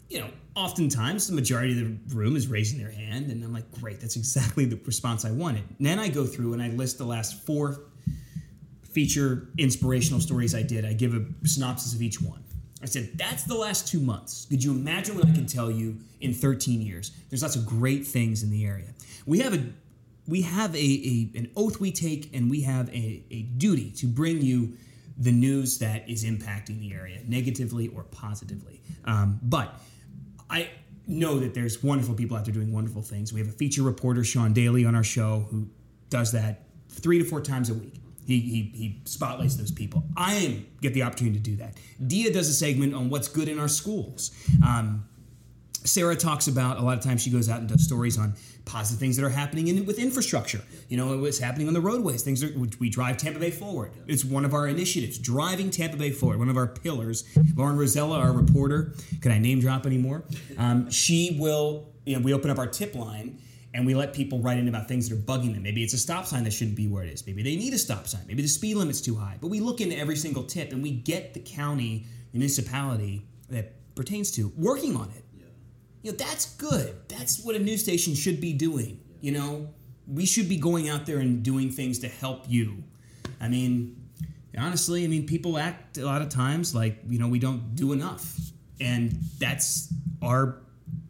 you know, oftentimes the majority of the room is raising their hand, and I'm like, great, that's exactly the response I wanted. And then I go through and I list the last four feature inspirational stories I did. I give a synopsis of each one. I said, that's the last two months. Could you imagine what I can tell you in 13 years? There's lots of great things in the area. We have a we have a, a an oath we take and we have a, a duty to bring you the news that is impacting the area negatively or positively. Um, but I know that there's wonderful people out there doing wonderful things. We have a feature reporter, Sean Daly, on our show who does that three to four times a week. He, he, he spotlights those people. I get the opportunity to do that. Dia does a segment on what's good in our schools. Um, Sarah talks about a lot of times she goes out and does stories on positive things that are happening in, with infrastructure. You know, what's happening on the roadways, things that we drive Tampa Bay forward. It's one of our initiatives, driving Tampa Bay forward, one of our pillars. Lauren Rozyla, our reporter, can I name drop anymore? Um, she will, you know, we open up our tip line and we let people write in about things that are bugging them. Maybe it's a stop sign that shouldn't be where it is. Maybe they need a stop sign. Maybe the speed limit's too high. But we look into every single tip and we get the county, municipality that pertains to working on it. You know, that's good. That's what a news station should be doing. You know, we should be going out there and doing things to help you. I mean, honestly, I mean, people act a lot of times like, you know, we don't do enough. And that's our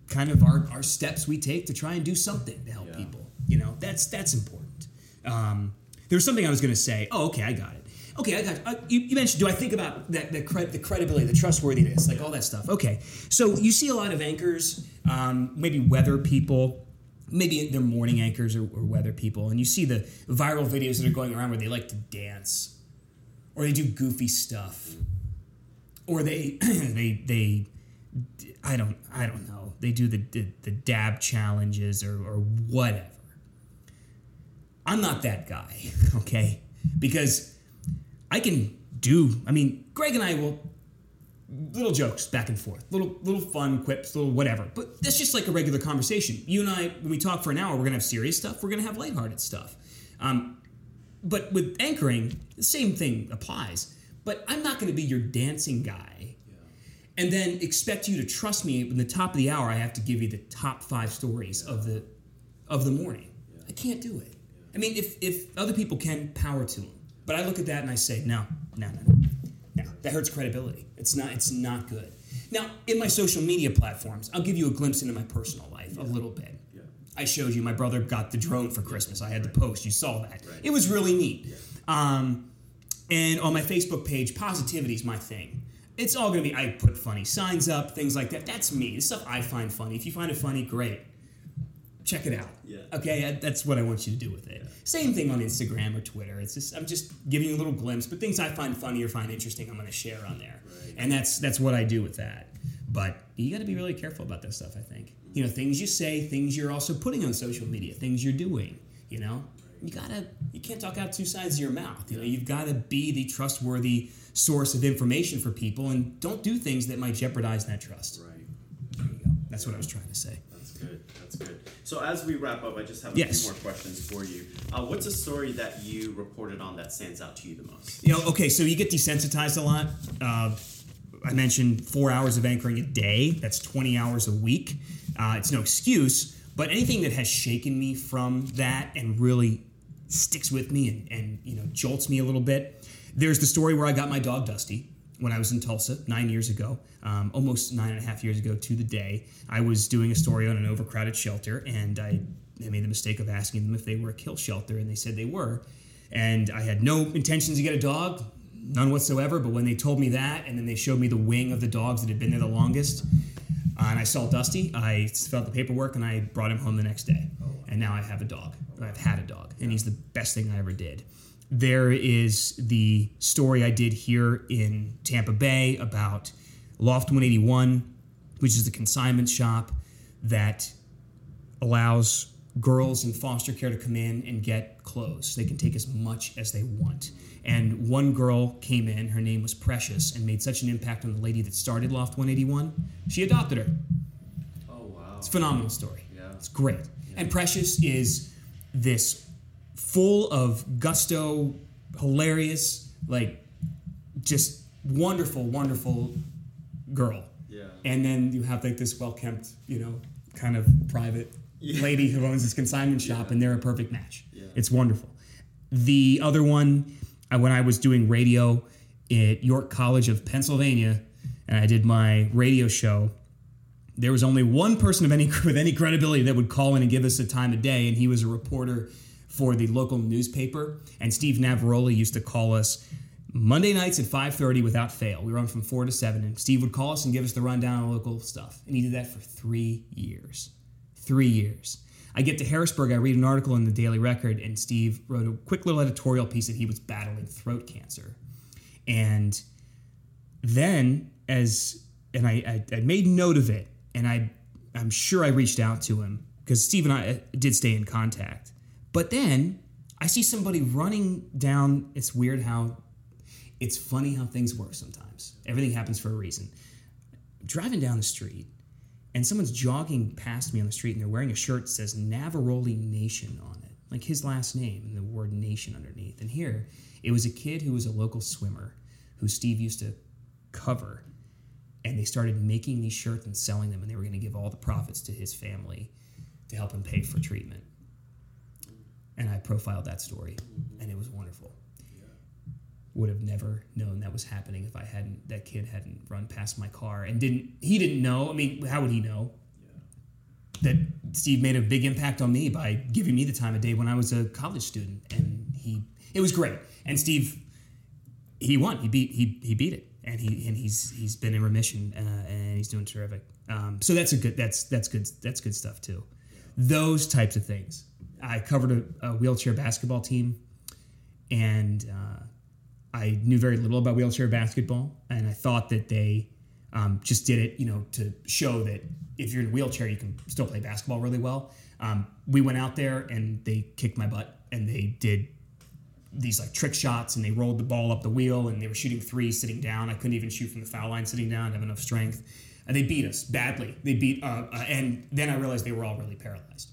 kind of our, our steps we take to try and do something to help Yeah. people. You know, that's that's important. Um, there was something I was going to say. Oh, okay, I got it. Okay, I got uh, you. You mentioned. Do I think about that? The, cred, the credibility, the trustworthiness, like all that stuff. Okay, so you see a lot of anchors, um, maybe weather people, maybe they're morning anchors or, or weather people, and you see the viral videos that are going around where they like to dance, or they do goofy stuff, or they they they I don't I don't know. They do the the, the dab challenges or, or whatever. I'm not that guy, okay? Because I can do. I mean, Greg and I will little jokes back and forth, little little fun quips, little whatever. But that's just like a regular conversation. You and I, when we talk for an hour, we're gonna have serious stuff. We're gonna have lighthearted stuff. Um, but with anchoring, the same thing applies. But I'm not gonna be your dancing guy and then expect you to trust me in the top of the hour i have to give you the top five stories of the of the morning i can't do it i mean if if other people can power to them but i look at that and i say no no no no no that hurts credibility it's not it's not good now in my social media platforms i'll give you a glimpse into my personal life a little bit Yeah. I showed you my brother got the drone for Christmas. I had the post. You saw that. It was really neat. Um, and on my Facebook page, positivity is my thing. It's all gonna be. I put funny signs up, things like that. That's me. The stuff I find funny. If you find it funny, great. Check it out. Yeah. Okay, I- that's what I want you to do with it. Same thing on Instagram or Twitter. It's just I'm just giving you a little glimpse, but things I find funny or find interesting, I'm gonna share on there, Right. and that's that's what I do with that. But you got to be really careful about that stuff. I think. You know, things you say, things you're also putting on social media, things you're doing. You know, you gotta you can't talk out two sides of your mouth. You know, you've got to be the trustworthy source of information for people, and don't do things that might jeopardize that trust. Right. There you go. That's what I was trying to say. That's good. That's good. So as we wrap up, I just have a Yes. few more questions for you. Uh, what's a story that you reported on that stands out to you the most? You know, okay, so you get desensitized a lot. Uh, I mentioned four hours of anchoring a day. That's 20 hours a week. Uh, it's no excuse, but anything that has shaken me from that and really sticks with me and, and you know jolts me a little bit. There's the story where I got my dog Dusty when I was in Tulsa nine years ago, um, almost nine and a half years ago to the day. I was doing a story on an overcrowded shelter, and I, I made the mistake of asking them if they were a kill shelter, and they said they were. And I had no intentions to get a dog, none whatsoever. But when they told me that, and then they showed me the wing of the dogs that had been there the longest, uh, and I saw Dusty, I filled the paperwork and I brought him home the next day. And now I have a dog. I've had a dog, and he's the best thing I ever did. There is the story I did here in Tampa Bay about Loft 181, which is the consignment shop that allows girls in foster care to come in and get clothes. They can take as much as they want. And one girl came in, her name was Precious, and made such an impact on the lady that started Loft 181. She adopted her. Oh wow. It's a phenomenal story. Yeah. It's great. And Precious is this full of gusto, hilarious, like just wonderful, wonderful girl. Yeah. And then you have like this well kept, you know, kind of private Yeah. lady who owns this consignment shop, Yeah. and they're a perfect match. Yeah. It's wonderful. The other one, I, when I was doing radio at York College of Pennsylvania, and I did my radio show, there was only one person of any with any credibility that would call in and give us a time of day, and he was a reporter for the local newspaper. And Steve Navaroli used to call us Monday nights at 5:30 without fail. We were on from four to seven, and Steve would call us and give us the rundown on local stuff. And he did that for three years. Three years. I get to Harrisburg, I read an article in the Daily Record, and Steve wrote a quick little editorial piece that he was battling throat cancer. And then as and I, I, I made note of it and I I'm sure I reached out to him because Steve and I uh, did stay in contact. But then I see somebody running down. It's weird how it's funny how things work sometimes. Everything happens for a reason. Driving down the street and someone's jogging past me on the street and they're wearing a shirt that says Navaroli Nation on it, like his last name and the word nation underneath. And here it was a kid who was a local swimmer who Steve used to cover and they started making these shirts and selling them and they were going to give all the profits to his family to help him pay for treatment and i profiled that story and it was wonderful would have never known that was happening if i hadn't that kid hadn't run past my car and didn't he didn't know i mean how would he know that steve made a big impact on me by giving me the time of day when i was a college student and he it was great and steve he won. He beat he he beat it, and he and he's he's been in remission, uh, and he's doing terrific. Um, so that's a good that's that's good that's good stuff too. Those types of things. I covered a, a wheelchair basketball team, and uh, I knew very little about wheelchair basketball, and I thought that they um, just did it, you know, to show that if you're in a wheelchair, you can still play basketball really well. Um, we went out there and they kicked my butt, and they did these like trick shots and they rolled the ball up the wheel and they were shooting threes sitting down. I couldn't even shoot from the foul line sitting down. I have enough strength. And they beat us badly. They beat, uh, uh, and then I realized they were all really paralyzed.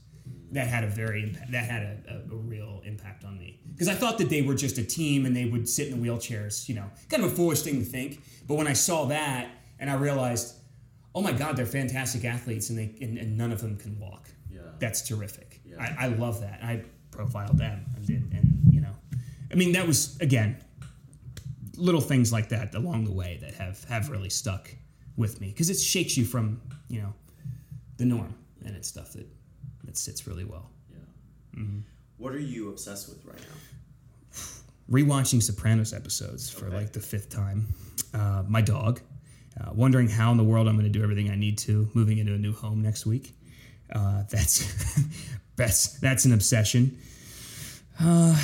That had a very that had a, a, a real impact on me because I thought that they were just a team and they would sit in the wheelchairs. You know, kind of a foolish thing to think. But when I saw that and I realized, oh my God, they're fantastic athletes and they and, and none of them can walk. Yeah. That's terrific. Yeah. I, I love that. I profiled them and did, and you know, I mean, that was again little things like that along the way that have have really stuck with me because it shakes you from you know the norm and it's stuff that that sits really well. Yeah. What are you obsessed with right now? Rewatching Sopranos episodes for Okay. like the fifth time. Uh, my dog, uh, wondering how in the world I'm going to do everything I need to. Moving into a new home next week. Uh, that's that's that's an obsession. Uh,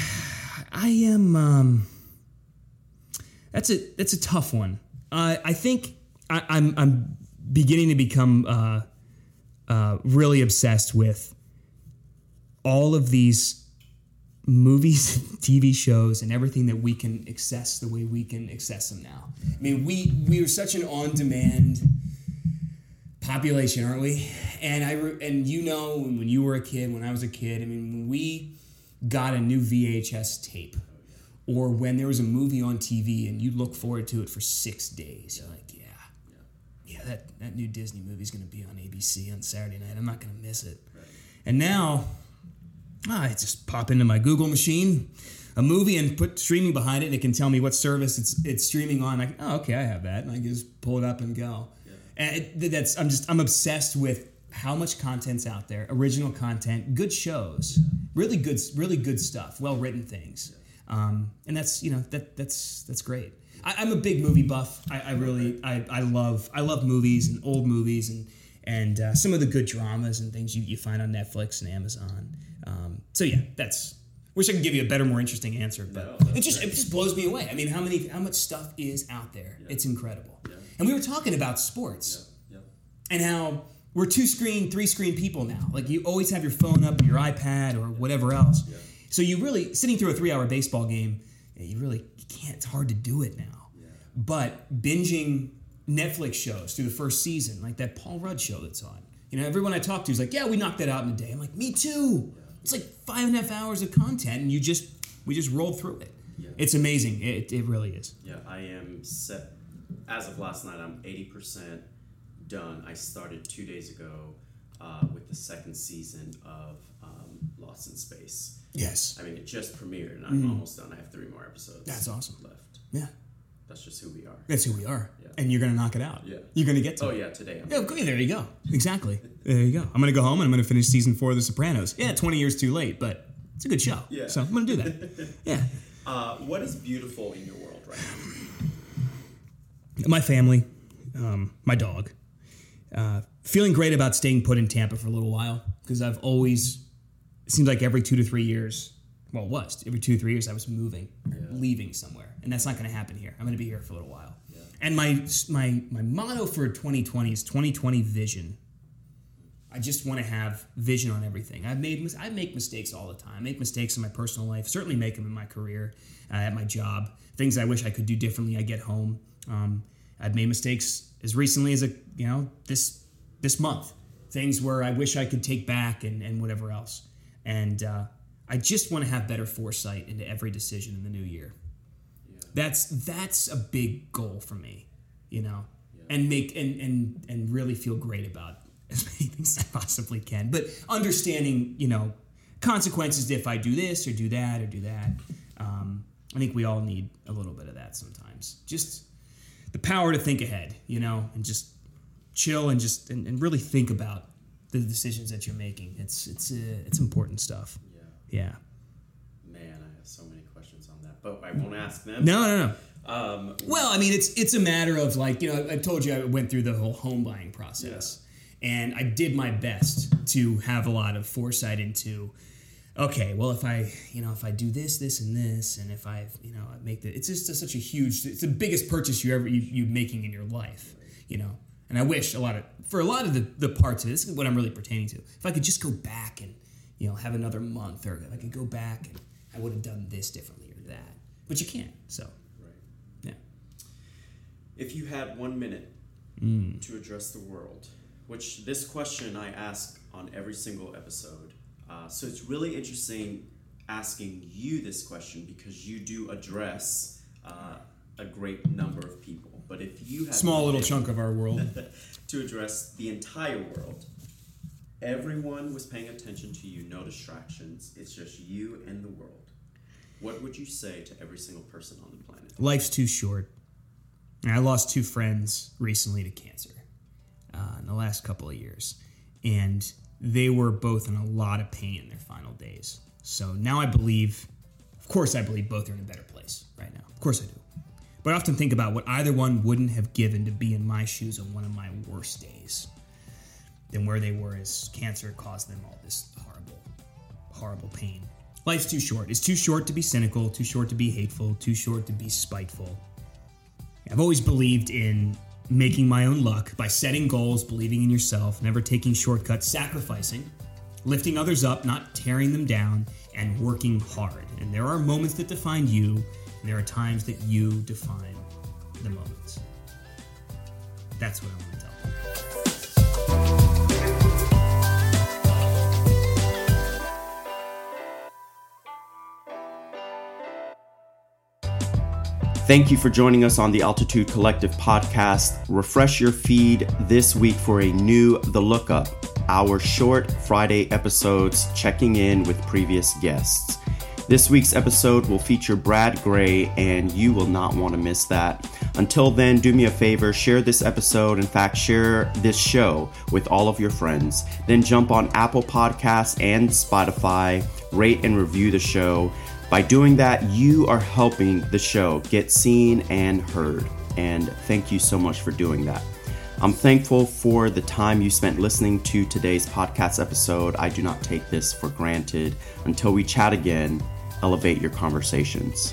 I am. Um, that's a that's a tough one. Uh, I think I, I'm I'm beginning to become uh, uh, really obsessed with all of these movies, TV shows, and everything that we can access the way we can access them now. I mean, we we are such an on-demand population, aren't we? And I re- and you know when you were a kid, when I was a kid, I mean, when we got a new VHS tape, or when there was a movie on TV and you look forward to it for six days, you're like, yeah, yeah, that that new Disney movie's going to be on ABC on Saturday night. I'm not going to miss it. And now I just pop into my Google machine, a movie, and put streaming behind it, and it can tell me what service it's it's streaming on. I oh, okay, I have that, and I can just pull it up and go. Yeah. And it, that's I'm just I'm obsessed with how much content's out there, original content, good shows, really good, really good stuff, well written things, um, and that's you know that that's that's great. I, am a big movie buff. I, I really I, I love I love movies and old movies and and uh, some of the good dramas and things you, you find on Netflix and Amazon. Um, so yeah, that's. Wish I could give you a better, more interesting answer, but no, it just great. it just blows me away. I mean, how many how much stuff is out there? Yeah. It's incredible. Yeah. And we were talking about sports yeah. and how we're two screen, three screen people now. Like you always have your phone up, or your iPad, or whatever else. So you really sitting through a three hour baseball game. You really you can't. It's hard to do it now. But binging Netflix shows through the first season, like that Paul Rudd show that's on. You know, everyone I talk to is like, "Yeah, we knocked that out in a day." I'm like, "Me too." It's like five and a half hours of content, and you just we just rolled through it. Yeah. It's amazing. It, it really is. Yeah, I am set. As of last night, I'm eighty percent done. I started two days ago uh, with the second season of um, Lost in Space. Yes. I mean, it just premiered, and I'm mm. almost done. I have three more episodes. That's awesome. Left. Yeah. That's just who we are. That's who we are. And you're gonna knock it out. Yeah. You're gonna get to oh, it. yeah, today. I'm yeah, okay, there you go. Exactly. there you go. I'm gonna go home and I'm gonna finish season four of The Sopranos. Yeah, 20 years too late, but it's a good show. Yeah. So I'm gonna do that. yeah. Uh, what is beautiful in your world right now? My family, um, my dog. Uh, feeling great about staying put in Tampa for a little while because I've always, it seems like every two to three years, well, it was every two, three years I was moving, yeah. leaving somewhere, and that's not going to happen here. I'm going to be here for a little while. And my my my motto for 2020 is 2020 vision. I just want to have vision on everything. I've made I make mistakes all the time. I make mistakes in my personal life. Certainly make them in my career, uh, at my job. Things I wish I could do differently. I get home. Um, I've made mistakes as recently as a you know this this month. Things where I wish I could take back and and whatever else. And uh, I just want to have better foresight into every decision in the new year. Yeah. That's that's a big goal for me, you know, yeah. and make and and and really feel great about as many things as I possibly can. But understanding, you know, consequences if I do this or do that or do that. Um, I think we all need a little bit of that sometimes. Just the power to think ahead, you know, and just chill and just and, and really think about the decisions that you're making. It's it's uh, it's important stuff. Yeah. Man, I have so many questions on that, but I won't ask them. No, no, no. Um, well, I mean, it's it's a matter of like you know I told you I went through the whole home buying process, yeah. and I did my best to have a lot of foresight into. Okay, well, if I, you know, if I do this, this, and this, and if I, you know, I make the, it's just a, such a huge, it's the biggest purchase you ever you, you making in your life, you know. And I wish a lot of, for a lot of the, the parts of this is what I'm really pertaining to. If I could just go back and you know, have another month, or I could go back and I would have done this differently. But you can't. So, right. yeah. If you had one minute mm. to address the world, which this question I ask on every single episode, uh, so it's really interesting asking you this question because you do address uh, a great number of people. But if you had small little chunk of our world to address the entire world, everyone was paying attention to you, no distractions. It's just you and the world. What would you say to every single person on the planet? Life's too short. And I lost two friends recently to cancer uh, in the last couple of years, and they were both in a lot of pain in their final days. So now I believe, of course, I believe both are in a better place right now. Of course I do. But I often think about what either one wouldn't have given to be in my shoes on one of my worst days than where they were as cancer caused them all this horrible, horrible pain. Life's too short. It's too short to be cynical, too short to be hateful, too short to be spiteful. I've always believed in making my own luck by setting goals, believing in yourself, never taking shortcuts, sacrificing, lifting others up, not tearing them down, and working hard. And there are moments that define you, and there are times that you define the moments. That's what I want Thank you for joining us on the Altitude Collective podcast. Refresh your feed this week for a new The Lookup, our short Friday episodes checking in with previous guests. This week's episode will feature Brad Gray, and you will not want to miss that. Until then, do me a favor, share this episode. In fact, share this show with all of your friends. Then jump on Apple Podcasts and Spotify, rate and review the show. By doing that, you are helping the show get seen and heard. And thank you so much for doing that. I'm thankful for the time you spent listening to today's podcast episode. I do not take this for granted. Until we chat again, elevate your conversations.